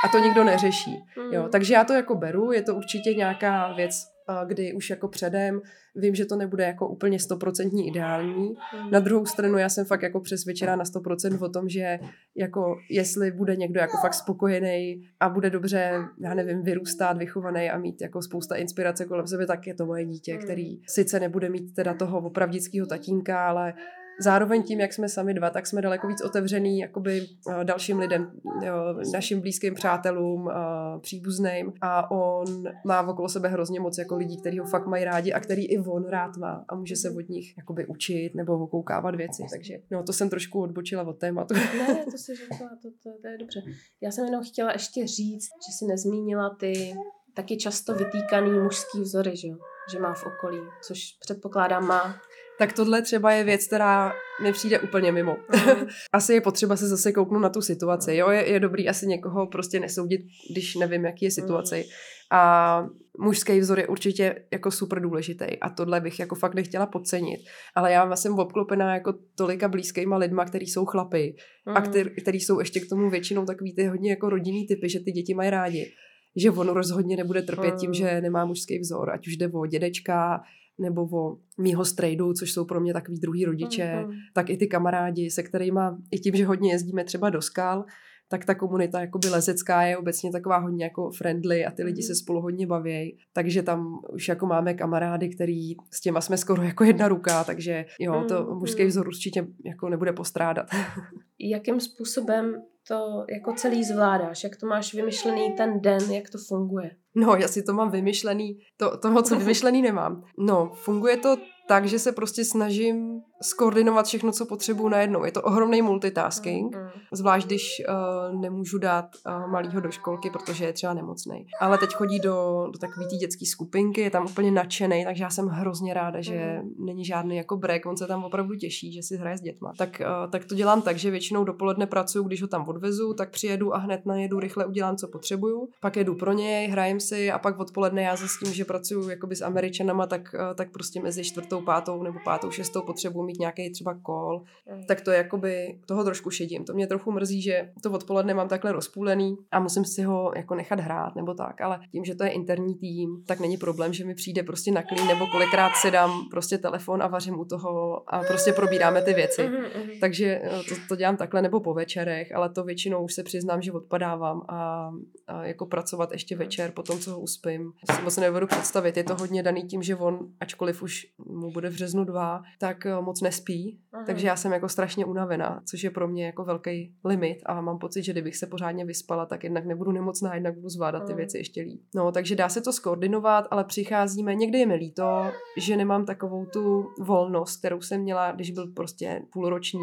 a to nikdo neřeší. Jo, Mm. takže já to jako beru, je to určitě nějaká věc, a kdy už jako předem vím, že to nebude jako úplně stoprocentní ideální. Mm. Na druhou stranu já jsem fakt jako přesvědčená na 100% o tom, že jako jestli bude někdo jako fakt spokojený a bude dobře, já nevím, vyrůstat, vychovaný a mít jako spousta inspirace kolem sebe, tak je to moje dítě, Mm. který sice nebude mít teda toho opravdického tatínka, ale zároveň tím, jak jsme sami dva, tak jsme daleko víc otevřený jakoby eh, dalším lidem, jo, našim blízkým přátelům, eh, příbuzným a on má okolo sebe hrozně moc jako lidí, kteří ho fakt mají rádi a který i on rád má a může se od nich jakoby učit nebo okoukávat věci, takže no to jsem trošku odbočila od tématu. Ne, to si řekla, to, to, to je dobře. Já jsem jenom chtěla ještě říct, že si nezmínila ty taky často vytýkaný mužský vzory, že? Že má v okolí, což předpokládám má. Tak tohle třeba je věc, která mi přijde úplně mimo. Mm. asi je potřeba se zase kouknout na tu situaci. Jo, je, je dobrý asi někoho prostě nesoudit, když nevím, jaký je situace. A mužský vzor je určitě jako super důležitý a tohle bych jako fakt nechtěla podcenit. Ale já jsem obklopená jako tolika blízkýma lidma, který jsou chlapy a Mm. který, který jsou ještě k tomu většinou takový ty hodně jako rodinný typy, že ty děti mají rádi. Že on rozhodně nebude trpět tím, Mm. že nemá mužský vzor, ať už jde o dědečka, nebo o mýho strejdu, což jsou pro mě takový druhý rodiče, Mm, mm. tak i ty kamarádi, se kterými i tím, že hodně jezdíme třeba do skal, tak ta komunita jakoby lezecká je obecně taková hodně jako friendly a ty lidi Mhm. se spolu hodně baví, takže tam už jako máme kamarády, který s těma jsme skoro jako jedna ruka, takže jo, to Mhm. mužský vzor určitě jako nebude postrádat. Jakým způsobem to jako celý zvládáš? Jak to máš vymyšlený ten den, jak to funguje? No, já si to mám vymyšlený, to, to moc vymyšlený nemám. No, funguje to tak, že se prostě snažím skoordinovat všechno, co potřebuju najednou. Je to ohromný multitasking, Mm, zvlášť když uh, nemůžu dát uh, malýho do školky, protože je třeba nemocný. Ale teď chodí do, do takové té dětské skupinky, je tam úplně nadšený, takže já jsem hrozně ráda, že není žádný jako break, on se tam opravdu těší, že si hraje s dětma. Tak, uh, tak to dělám tak, že většinou dopoledne pracuju, když ho tam odvezu, tak přijedu a hned najedu, rychle udělám, co potřebuju. Pak jedu pro něj, hrajem si a pak odpoledne já se s tím, že pracuju jakoby s Američanama, tak, uh, tak prostě mezi čtvrtou, pátou nebo pátou, šestou potřebuju mít nějaký třeba call, mm. tak to jakoby toho trošku šedím. To mě trochu mrzí, že to odpoledne mám takhle rozpůlený a musím si ho jako nechat hrát nebo tak, ale tím, že to je interní tým, tak není problém, že mi přijde prostě na klín nebo kolikrát si dám prostě telefon a vařím u toho a prostě probíráme ty věci. Mhm, mhm. Takže eh, to, to dělám takhle nebo po večerech, ale to většinou už se přiznám, že odpadávám a, a jako pracovat ještě večer po tom, co ho uspím. Si moc nebudu představit, je to hodně daný tím, že on, ačkoliv už mu bude v březnu dva, tak eh, moc nespí, Aha. takže já jsem jako strašně unavená, což je pro mě jako velký limit a mám pocit, že kdybych se pořádně vyspala, tak jednak nebudu nemocná, jednak budu zvládat ty Mm. věci ještě líp. No, takže dá se to skoordinovat, ale přicházíme, někdy je mi líto, že nemám takovou tu volnost, kterou jsem měla, když byl prostě půlroční,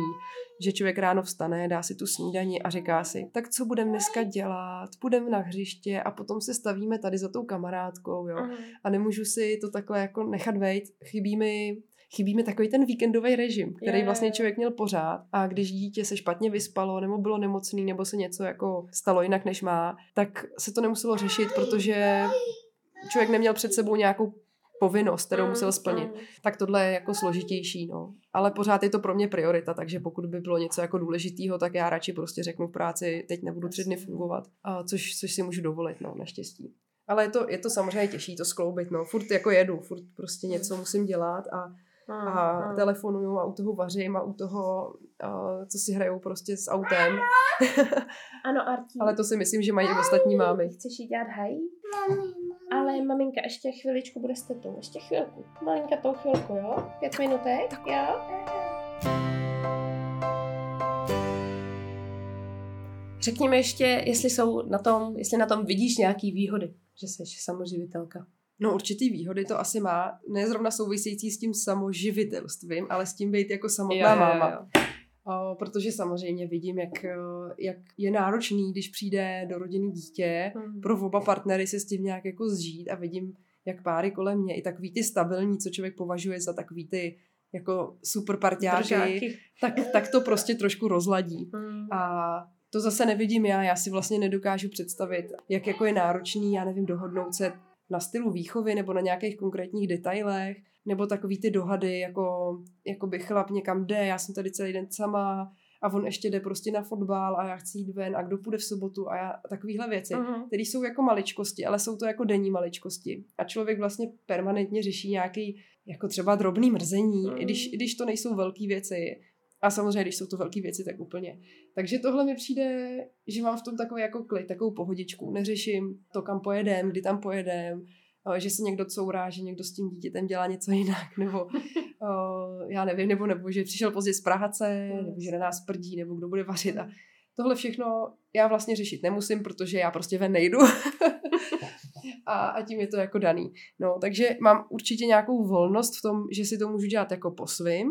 že člověk ráno vstane, dá si tu snídani a říká si, tak co budeme dneska dělat, půjdeme na hřiště a potom se stavíme tady za tou kamarádkou, jo Mhm. a nemůžu si to takhle jako nechat vejít. Chybí mi, chybí mi takový ten víkendový režim, který Je, je, vlastně člověk měl pořád a když dítě se špatně vyspalo nebo bylo nemocný nebo se něco jako stalo jinak než má, tak se to nemuselo řešit, protože člověk neměl před sebou nějakou povinnost, kterou Mm, musel splnit. mm. Tak tohle je jako složitější, no. Ale pořád je to pro mě priorita, takže pokud by bylo něco jako důležitého, tak já radši prostě řeknu v práci, teď nebudu tři dny fungovat, a což, což si můžu dovolit, no, naštěstí. Ale je to, je to samozřejmě těžší to skloubit, no. Furt jako jedu, furt prostě něco musím dělat a, Mm, a mm. telefonuju a u toho vařím a u toho, a, co si hrajou prostě s autem. Ano, Artí. Ale to si myslím, že mají i ostatní mámy. Chceš jí dělat haj? Ale maminka ještě chviličku bude s tetou. Ještě chvilku. Malinka tou chvilku, jo? Pět minutek, jo? Řekněme ještě, jestli jsou na tom, jestli na tom vidíš nějaký výhody, že jsi samoživitelka. No určitý výhody to asi má, ne zrovna související s tím samoživitelstvím, ale s tím být jako samotná máma. O, protože samozřejmě vidím, jak, jak je náročný, když přijde do rodiny dítě, Hmm. pro oba partnery se s tím nějak jako zžít a vidím, jak páry kolem mě, i takový ty stabilní, co člověk považuje za takový ty jako super partiáky, tak, tak to prostě trošku rozladí. Hmm. A to zase nevidím já, já si vlastně nedokážu představit, jak jako je náročný, já nevím, dohodnout se na stylu výchovy nebo na nějakých konkrétních detailech, nebo takový ty dohady, jako, jako by chlap někam jde, já jsem tady celý den sama a on ještě jde prostě na fotbal a já chci jít ven a kdo půjde v sobotu a já, takovýhle věci, Mhm. které jsou jako maličkosti, ale jsou to jako denní maličkosti. A člověk vlastně permanentně řeší nějaký jako třeba drobný mrzení, Mm. i, když, i když to nejsou velké věci. A samozřejmě, když jsou to velké věci, tak úplně. Takže tohle mi přijde, že mám v tom takový jako klid, takovou pohodičku. Neřeším to, kam pojedem, kdy tam pojedem, eh, že se někdo courá, že někdo s tím dítětem dělá něco jinak, nebo eh, já nevím, nebo, nebo že přišel pozdě z práce, nebo že na nás prdí, nebo kdo bude vařit. A tohle všechno já vlastně řešit nemusím, protože já prostě ven nejdu. a, a tím je to jako daný. No, takže mám určitě nějakou volnost v tom, že si to můžu dělat jako po svým,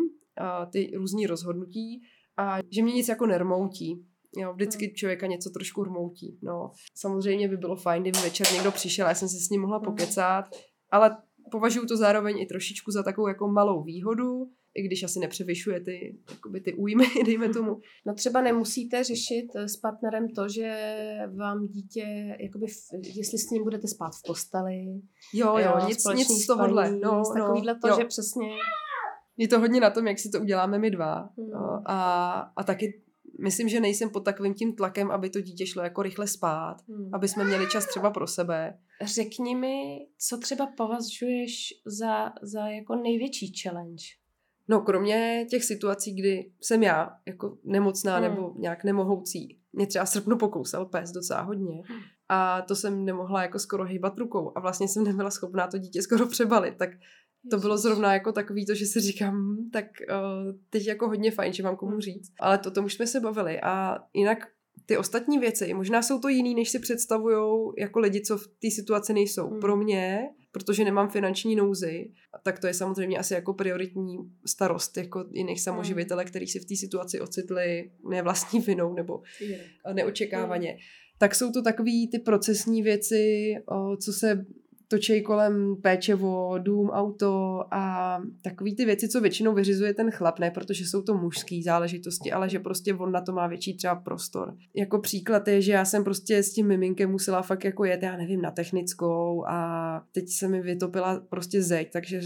ty různý rozhodnutí a že mě nic jako nermoutí. Jo, vždycky člověka něco trošku hrmoutí. No, samozřejmě by bylo fajn, kdyby večer někdo přišel a já jsem si s ním mohla pokecat, ale považuji to zároveň i trošičku za takovou jako malou výhodu, i když asi nepřevyšuje ty, jakoby ty újmy, dejme tomu. No třeba nemusíte řešit eh, s partnerem to, že vám dítě, jakoby, jestli s ním budete spát v posteli. Jo, jo, nic, společný nic z tohohle. No, z takovýhle to, jo. že přesně... Je to hodně na tom, jak si to uděláme my dva. No, A, a taky myslím, že nejsem pod takovým tím tlakem, aby to dítě šlo jako rychle spát, Hmm. aby jsme měli čas třeba pro sebe. Řekni mi, co třeba považuješ za, za jako největší challenge? No, kromě těch situací, kdy jsem já jako nemocná Hmm. nebo nějak nemohoucí, mě třeba v srpnu pokousal pes docela hodně. Hmm. A to jsem nemohla jako skoro hýbat rukou a vlastně jsem nebyla schopná to dítě skoro přebalit, tak to bylo zrovna jako takový to, že si říkám, hm, tak uh, teď jako hodně fajn, že mám komu říct. Ale to tom už jsme se bavili a jinak ty ostatní věci, možná jsou to jiný, než si představují jako lidi, co v té situaci nejsou. Hmm. Pro mě, protože nemám finanční nouzy, tak to je samozřejmě asi jako prioritní starost jako jiných samoživitelek, kteří si v té situaci ocitli ne vlastní vinou nebo eh, neočekávaně. Tak jsou to takové ty procesní věci, o, co se točí kolem péče o dům, auto a takové ty věci, co většinou vyřizuje ten chlap, ne protože jsou to mužské záležitosti, ale že prostě on na to má větší třeba prostor. Jako příklad je, že já jsem prostě s tím miminkem musela fakt jako jet, já nevím, na technickou a teď se mi vytopila prostě zeď, takže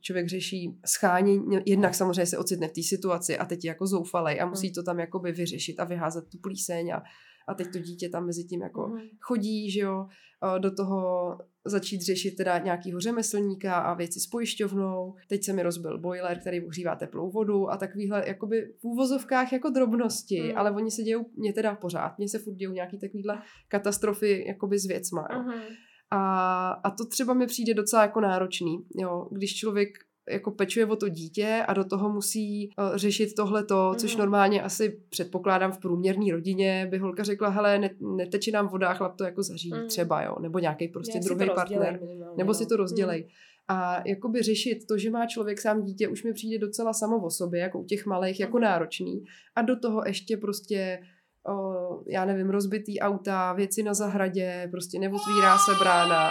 člověk řeší schání, jednak samozřejmě se ocitne v té situaci a teď je jako zoufalej a musí to tam jakoby vyřešit a vyházet tu plíseň a, a teď to dítě tam mezi tím jako Mhm. chodí, že jo, do toho začít řešit teda nějakýho řemeslníka a věci s pojišťovnou. Teď se mi rozbil boiler, který ohřívá teplou vodu a takovýhle jakoby v úvozovkách jako drobnosti, Mm. ale oni se dějou, mě teda pořád, mně se furt dějou nějaký takovýhle katastrofy jakoby s věcma, jo. Mhm. A, a to třeba mi přijde docela jako náročný, jo, když člověk jako pečuje o to dítě a do toho musí uh, řešit tohleto, což Mhm. normálně asi předpokládám v průměrné rodině, by holka řekla, hele, ne, neteče nám voda, chlap to jako zařídí Mhm. třeba, jo, nebo nějaký prostě druhý partner, nebo no. si to rozdělej. A jakoby řešit to, že má člověk sám dítě, už mi přijde docela samo o sobě, jako u těch malých, jako náročný. A do toho ještě prostě o, já nevím, rozbitý auta, věci na zahradě, prostě neotvírá se brána,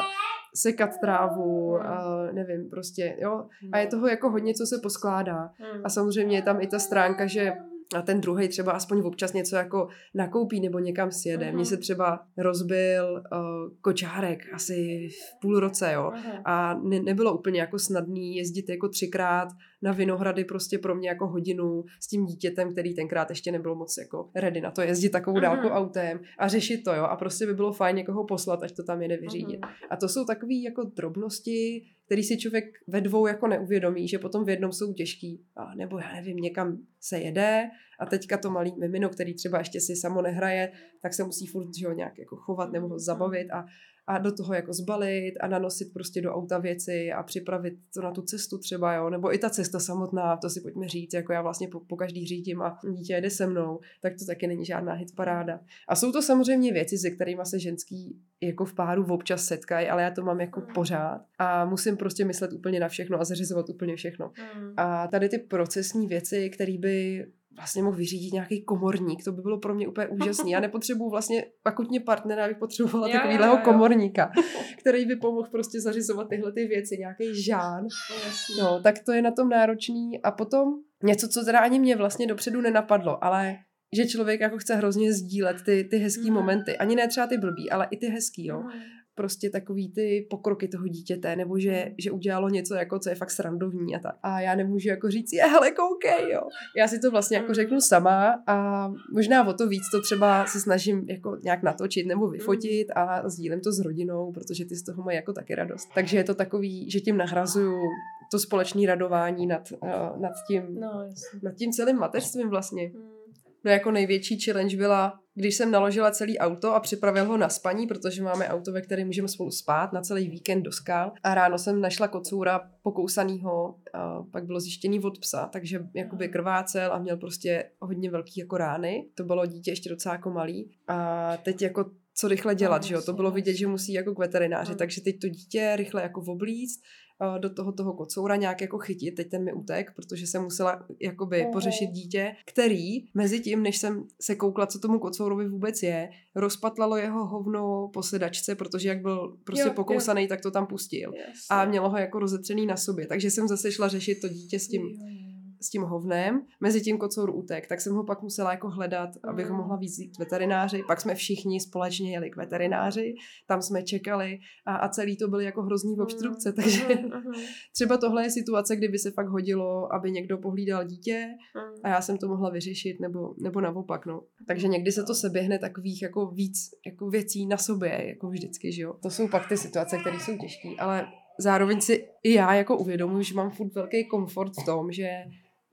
sekat trávu, a nevím, prostě, jo. A je toho jako hodně, co se poskládá. A samozřejmě je tam i ta stránka, že a ten druhý třeba aspoň občas něco jako nakoupí nebo někam sjede. Mně se třeba rozbil uh, kočárek asi v půl roce, jo. Aha. A ne, nebylo úplně jako snadný jezdit jako třikrát na Vinohrady prostě pro mě jako hodinu s tím dítětem, který tenkrát ještě nebylo moc jako ready na to jezdit takovou Mhm. dálku autem a řešit to, jo. A prostě by bylo fajn někoho poslat, ať to tam jede vyřídit. Mhm. A to jsou takové jako drobnosti, který si člověk ve dvou jako neuvědomí, že potom v jednom jsou těžký. A nebo já nevím, někam se jede a teďka to malý mimino, který třeba ještě si samo nehraje, tak se musí furt že jo, nějak jako chovat nebo ho zabavit a, a do toho jako zbalit a nanosit prostě do auta věci a připravit to na tu cestu třeba, jo, nebo i ta cesta samotná, to si pojďme říct, jako já vlastně po, po každý řídím a dítě jede se mnou, tak to taky není žádná hit paráda. A jsou to samozřejmě věci, se kterými se ženský jako v páru občas setkají, ale já to mám jako pořád a musím prostě myslet úplně na všechno a zařizovat úplně všechno. Mhm. A tady ty procesní věci, které by vlastně mohl vyřídit nějaký komorník, to by bylo pro mě úplně úžasný. Já nepotřebuju vlastně akutně partnera, já bych potřebovala takovýhleho jo. komorníka, který by pomohl prostě zařizovat tyhle ty věci, nějaký žán. No, tak to je na tom náročný. A potom něco, co teda ani mě vlastně dopředu nenapadlo, ale že člověk jako chce hrozně sdílet ty, ty hezký Mhm. momenty. Ani ne třeba ty blbý, ale i ty hezký, jo Mhm. Prostě takový ty pokroky toho dítěte, nebo že, že udělalo něco, jako co je fakt srandovní a tak. A já nemůžu jako říct, je, hele, koukej, jo. Já si to vlastně jako řeknu sama a možná o to víc to třeba se snažím jako nějak natočit nebo vyfotit a sdílím to s rodinou, protože ty z toho mají jako taky radost. Takže je to takový, že tím nahrazuju to společné radování nad, uh, nad, tím, No, nad tím celým mateřstvím vlastně. Mhm. No jako největší challenge byla, když jsem naložila celý auto a připravil ho na spaní, protože máme auto, ve kterém můžeme spolu spát na celý víkend do skal. A ráno jsem našla kocoura pokousanýho, a pak bylo zjištěný od psa, takže jakoby krvácel a měl prostě hodně velký jako rány. To bylo dítě ještě docela jako malý. A teď jako co rychle dělat, No, že jo? To bylo vidět, že musí jako k veterináři, takže teď to dítě rychle jako oblíct, do toho toho kocoura nějak jako chytit. Teď ten mi utek, protože jsem musela jakoby Mhm. pořešit dítě, který mezi tím, než jsem se koukla, co tomu kocourovi vůbec je, rozpatlalo jeho hovno po sedačce, protože jak byl prostě Jo, jo, jo. pokousaný, tak to tam pustil. Jasně. A mělo ho jako rozetřený na sobě. Takže jsem zase šla řešit to dítě s tím, Jo, jo. S tím hovnem, mezi tím kocour utek, tak jsem ho pak musela jako hledat, abych ho Mm. mohla víc k veterináři. Pak jsme všichni společně jeli k veterináři, tam jsme čekali a, a celý to byly jako hrozný obstrukce, Mhm, takže třeba tohle je situace, kdyby se fakt hodilo, aby někdo pohlídal dítě a já jsem to mohla vyřešit, nebo, nebo naopak, no. Takže někdy se to seběhne takových jako víc jako věcí na sobě, jako vždycky, že jo. To jsou pak ty situace, které jsou těžké, ale zároveň si i já jako uvědomuji, že mám furt velký komfort v tom, že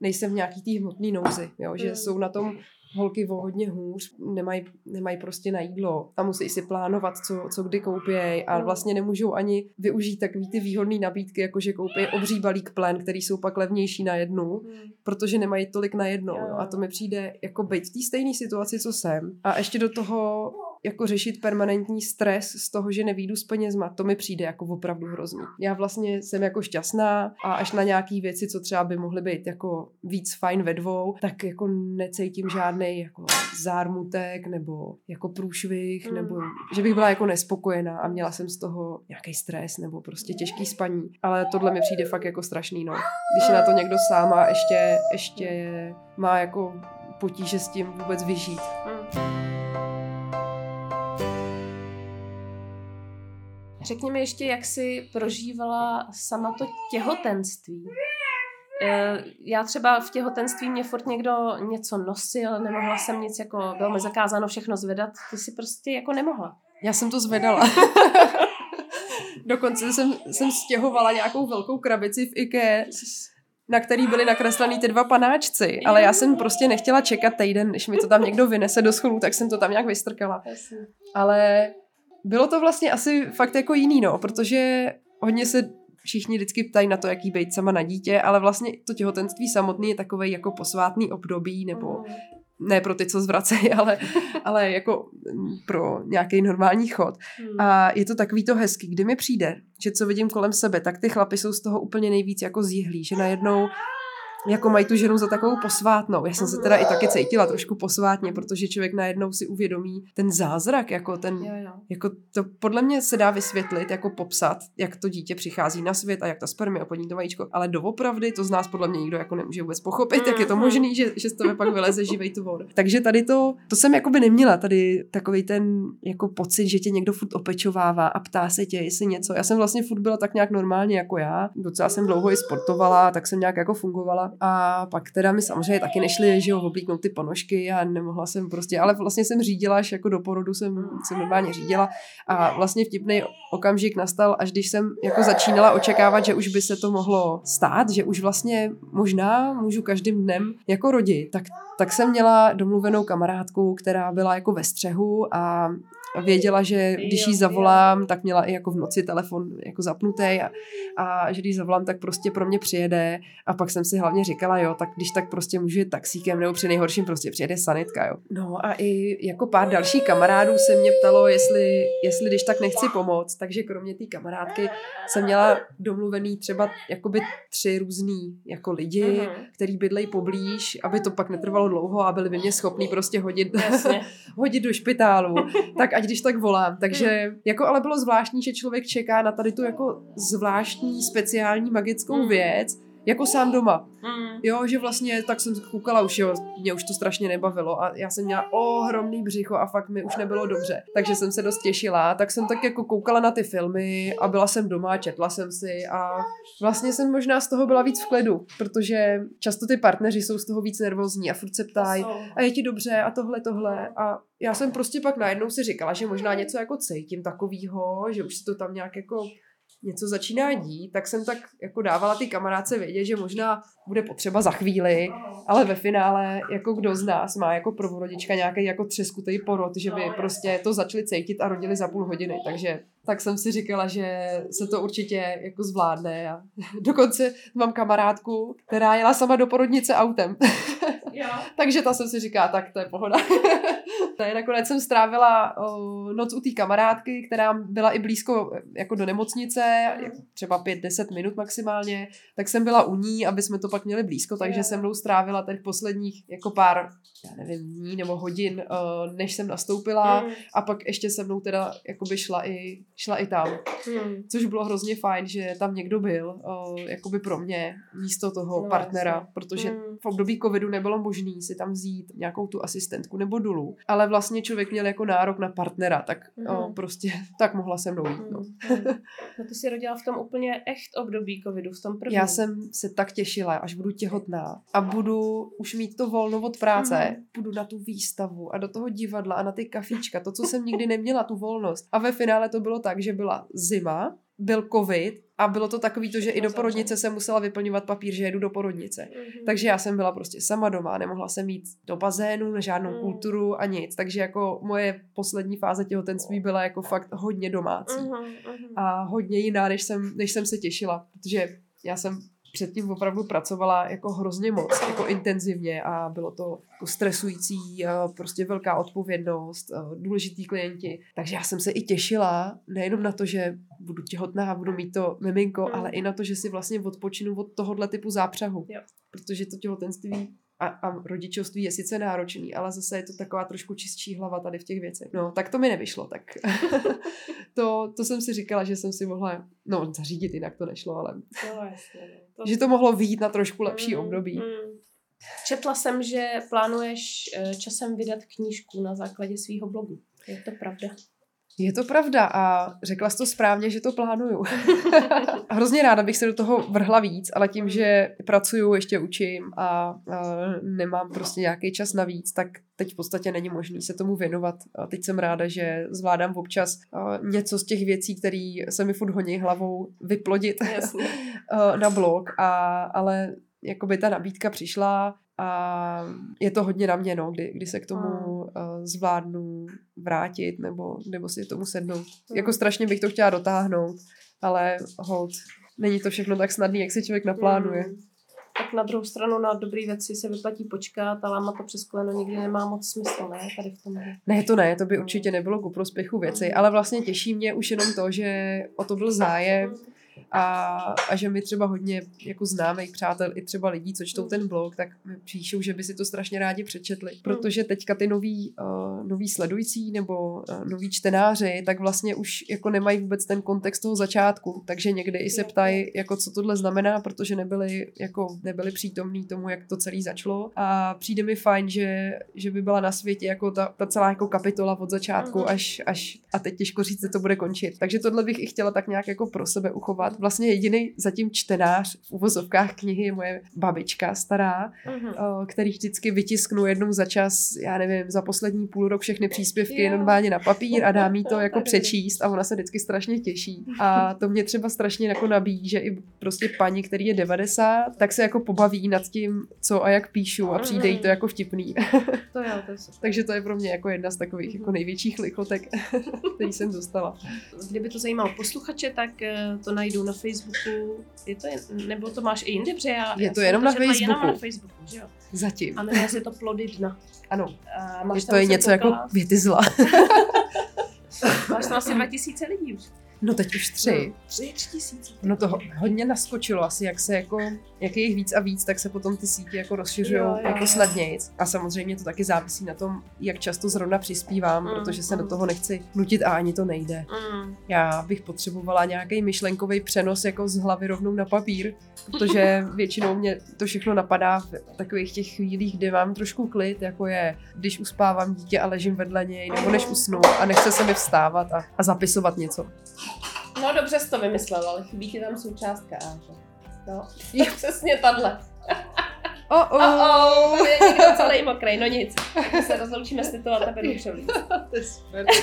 nejsem v nějaký té hmotné nouzi, jo? že Mm. jsou na tom holky o hodně hůř, nemají nemaj prostě na jídlo a musí si plánovat, co, co kdy koupějí a Mm. vlastně nemůžou ani využít takový ty výhodné nabídky, jako že koupí obří balík plen, který jsou pak levnější na jednu, Mhm. protože nemají tolik na jedno. Jo. A to mi přijde jako být v té stejné situaci, co jsem. A ještě do toho jako řešit permanentní stres z toho, že nevídu s penězma, to mi přijde jako opravdu hrozný. Já vlastně jsem jako šťastná a až na nějaký věci, co třeba by mohly být jako víc fajn ve dvou, tak jako necítím žádný jako zármutek nebo jako průšvih, Mm. nebo že bych byla jako nespokojená a měla jsem z toho nějaký stres nebo prostě těžký spaní. Ale tohle mi přijde fakt jako strašný, no. Když je na to někdo sám a ještě, ještě má jako potíže s tím vůbec vyžít. Mhm. Řekni mi ještě, jak jsi prožívala sama to těhotenství. Eh, Já třeba v těhotenství mě furt někdo něco nosil, nemohla jsem nic jako, bylo mi zakázáno všechno zvedat, ty si prostě jako nemohla. Já jsem to zvedala. Dokonce jsem, jsem stěhovala nějakou velkou krabici v IKEA, na který byly nakreslený ty dva panáčci, ale já jsem prostě nechtěla čekat týden, než mi to tam někdo vynese do scholu, tak jsem to tam nějak vystrkala. Ale bylo to vlastně asi fakt jako jiný, no, protože hodně se všichni vždycky ptají na to, jaký být sama na dítě, ale vlastně to těhotenství samotný je takový jako posvátný období, nebo Mhm. ne pro ty, co zvracejí, ale, ale jako mm, pro nějaký normální chod. Mhm. A je to takový to hezký, kdy mi přijde, že co vidím kolem sebe, tak ty chlapy jsou z toho úplně nejvíc jako zjihlí, že najednou jako mají tu ženu za takovou posvátnou. Já jsem se teda i taky cítila trošku posvátně, protože člověk najednou si uvědomí ten zázrak, jako ten, Jo, jo. jako to podle mě se dá vysvětlit, jako popsat, jak to dítě přichází na svět a jak ta spermie oplodní to vajíčko, ale doopravdy to z nás podle mě nikdo jako nemůže vůbec pochopit, jak je to Mhm. možný, že, že z tebe pak vyleze živej tvor. Takže tady to, to jsem jakoby neměla, tady takový ten jako pocit, že tě někdo furt opečovává a ptá se tě, jestli něco. Já jsem vlastně furt byla tak nějak normálně jako já, docela jsem dlouho i sportovala, tak jsem nějak jako fungovala a pak teda mi samozřejmě taky nešly, že jo, oblíknout ty ponožky a nemohla jsem prostě, ale vlastně jsem řídila, až jako do porodu jsem, jsem normálně řídila. A vlastně vtipný okamžik nastal, až když jsem jako začínala očekávat, že už by se to mohlo stát, že už vlastně možná můžu každým dnem jako rodit, tak, tak jsem měla domluvenou kamarádku, která byla jako ve střehu a věděla, že když jí zavolám, tak měla i jako v noci telefon jako zapnutý a, a že když zavolám, tak prostě pro mě přijede a pak jsem si hlavně říkala, jo, tak když tak prostě můžu jít taxíkem nebo při nejhorším prostě přijede sanitka, jo. No a i jako pár dalších kamarádů se mě ptalo, jestli, jestli když tak nechci pomoct, takže kromě té kamarádky jsem měla domluvený třeba jakoby tři různý jako lidi, Mhm. který bydlejí poblíž, aby to pak netrvalo dlouho a byli by mě schopní prostě hodit, hodit do špitálu, tak ať když tak volám. Takže jako ale bylo zvláštní, že člověk čeká na tady tu jako zvláštní, speciální magickou Mm. věc, jako sám doma. Mm. Jo, že vlastně tak jsem koukala už, jo, mě už to strašně nebavilo a já jsem měla ohromný břicho a fakt mi už nebylo dobře. Takže jsem se dost těšila, tak jsem tak jako koukala na ty filmy a byla jsem doma, četla jsem si a vlastně jsem možná z toho byla víc v klidu, protože často ty partneři jsou z toho víc nervózní a furt se ptají, a je ti dobře a tohle, tohle. A já jsem prostě pak najednou si říkala, že možná něco jako cítím takovýho, že už se to tam nějak jako něco začíná dít, tak jsem tak jako dávala ty kamarádce vědět, že možná bude potřeba za chvíli, ale ve finále, jako kdo z nás má jako prvorodička nějaký jako třeskutý porod, že by prostě to začali cítit a rodili za půl hodiny, takže tak jsem si říkala, že se to určitě jako zvládne a dokonce mám kamarádku, která jela sama do porodnice autem. Jo. Takže ta jsem si říká, tak to je pohoda. ne, nakonec jsem strávila noc u té kamarádky, která byla i blízko jako do nemocnice, jako třeba 5-10 minut maximálně, tak jsem byla u ní, aby jsme to pak měli blízko, takže se mnou strávila těch posledních jako pár, já nevím, dní nebo hodin, než jsem nastoupila Mm. a pak ještě se mnou teda jakoby šla i, šla i tam, Mm. což bylo hrozně fajn, že tam někdo byl, jakoby pro mě, místo toho No, partnera, protože Mm. v období covidu nebylo možné si tam vzít nějakou tu asistentku nebo dulu, ale vlastně člověk měl jako nárok na partnera, tak Mhm. o, prostě tak mohla se mnou jít. No. Mm. Mm. No ty jsi rodila v tom úplně echt období covidu, v tom prvním. Já jsem se tak těšila, až budu těhotná a budu už mít to volno od práce, Mhm. budu na tu výstavu a do toho divadla a na ty kafíčka, to, co jsem nikdy neměla, tu volnost. A ve finále to bylo tak, že byla zima, byl covid a bylo to takový to, že i do porodnice jsem musela vyplňovat papír, že jedu do porodnice. Mhm. Takže já jsem byla prostě sama doma, nemohla jsem jít do bazénu, na žádnou Mm. kulturu a nic. Takže jako moje poslední fáze těhotenství byla jako fakt hodně domácí. Mhm, mhm. A hodně jiná, než jsem, než jsem se těšila. Protože já jsem předtím opravdu pracovala jako hrozně moc, jako intenzivně a bylo to jako stresující, a prostě velká odpovědnost, a důležitý klienti. Takže já jsem se i těšila nejenom na to, že budu těhotná a budu mít to miminko, Mm. ale i na to, že si vlastně odpočinu od tohohle typu zápřahu. Jo. Protože to těhotenství a, a rodičovství je sice náročný, ale zase je to taková trošku čistší hlava tady v těch věcech. No, tak to mi nevyšlo, tak to, to jsem si říkala, že jsem si mohla, no, zařídit, jinak to nešlo, ale Jo, jasně. no. že to mohlo výjít na trošku lepší Mm, období. mm. Četla jsem, že plánuješ eh, časem vydat knížku na základě svého blogu. Je to pravda? Je to pravda a řekla jsi to správně, že to plánuju. Hrozně ráda bych se do toho vrhla víc, ale tím, že pracuju, ještě učím a, a nemám prostě nějaký čas navíc, tak teď v podstatě není možný se tomu věnovat. A teď jsem ráda, že zvládám občas něco z těch věcí, které se mi furt honí hlavou, vyplodit na blog, a, ale jakoby ta nabídka přišla a je to hodně na mě, no, kdy, kdy se k tomu uh, zvládnu vrátit nebo, nebo si tomu sednout. Jako strašně bych to chtěla dotáhnout, ale hold, není to všechno tak snadný, jak si člověk naplánuje. Mm. Tak na druhou stranu na dobré věci se vyplatí počkat a lámat to přes koleno nikdy nemá moc smysl, ne? Tady v tom. Ne, to ne, to by určitě nebylo ku prospěchu věci, ale vlastně těší mě už jenom to, že o to byl zájem, A, a že mi třeba hodně jako známých přátel i třeba lidí, co čtou ten blog, tak mi píšou, že by si to strašně rádi přečetli. Protože teďka ty noví, uh, noví sledující nebo uh, noví čtenáři, tak vlastně už jako nemají vůbec ten kontext toho začátku. Takže někdy i se ptají, jako co tohle znamená, protože nebyli, jako nebyli přítomní tomu, jak to celé začalo. A přijde mi fajn, že, že by byla na světě jako ta, ta celá jako kapitola od začátku Mhm. až, až a teď těžko říct, že to bude končit. Takže tohle bych i chtěla tak nějak jako pro sebe uchovat. Vlastně jediný zatím čtenář v uvozovkách knihy je moje babička stará, Mhm. o, který vždycky vytisknu jednou za čas, já nevím, za poslední půl rok všechny příspěvky Jo. normálně na papír a dám jí to jako přečíst a ona se vždycky strašně těší. A to mě třeba strašně jako nabíjí, že i prostě paní, který je 90, tak se jako pobaví nad tím, co a jak píšu a přijde jí to jako vtipný. To jo, to je super. Takže to je pro mě jako jedna z takových jako největších lichotek, který jsem dostala. Kdyby to zajímalo posluchače, tak eh, to najdou na Facebooku. Je to nebo to máš i jinde, protože já, Je já to jsem jenom na četla Jenom Facebooku. na Facebooku, že jo? Zatím. A jmenuje se to Plody dna. Ano, A máš je to je něco jako koukala- věty zla. Máš tam asi 2000 lidí už. No teď už tři. Tři, tři tisíce. No to ho- hodně naskočilo asi, jak se jako, jak je jich víc a víc, tak se potom ty sítě jako rozšiřují jako jo. snadnějc. A samozřejmě to taky závisí na tom, jak často zrovna přispívám, Mm, protože se mm. do toho nechci nutit a ani to nejde. Mm. Já bych potřebovala nějaký myšlenkový přenos jako z hlavy rovnou na papír, protože většinou mě to všechno napadá v takových těch chvílích, kdy mám trošku klid, jako je, když uspávám dítě a ležím vedle něj, nebo než usnu a nechce se mi vstávat a, a zapisovat něco. No dobře jsi to vymyslel, ale chybí ti tam součástka A. že? No, je přesně tahle. Oh, Oh, oh, tady je někdo celý mokrý, no nic. Tak se rozloučíme s a tebe to je super.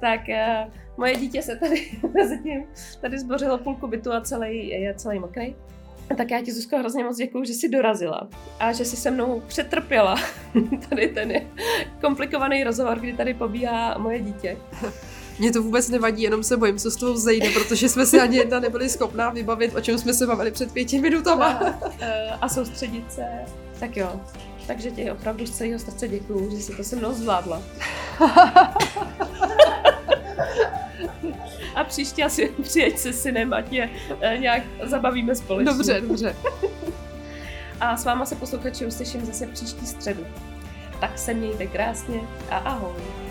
Tak uh, moje dítě se tady mezi tím tady zbořilo půlku bytu a celý, je celý mokrý. Tak já ti, Zuzko, hrozně moc děkuju, že jsi dorazila a že jsi se mnou přetrpěla tady ten komplikovaný rozhovor, kdy tady pobíhá moje dítě. Mně to vůbec nevadí, jenom se bojím, co z toho vzejde, protože jsme si ani jedna nebyli schopná vybavit, o čem jsme se bavili před pěti minutama. a, eh, a soustředit se. Tak jo. Takže ti opravdu z celého srdce děkuju, že jsi to se mnou zvládla. A příště asi přijeď se synem, ať je eh, nějak zabavíme společně. Dobře, dobře. A s váma se posluchači uslyším zase příští středu. Tak se mějte krásně a ahoj.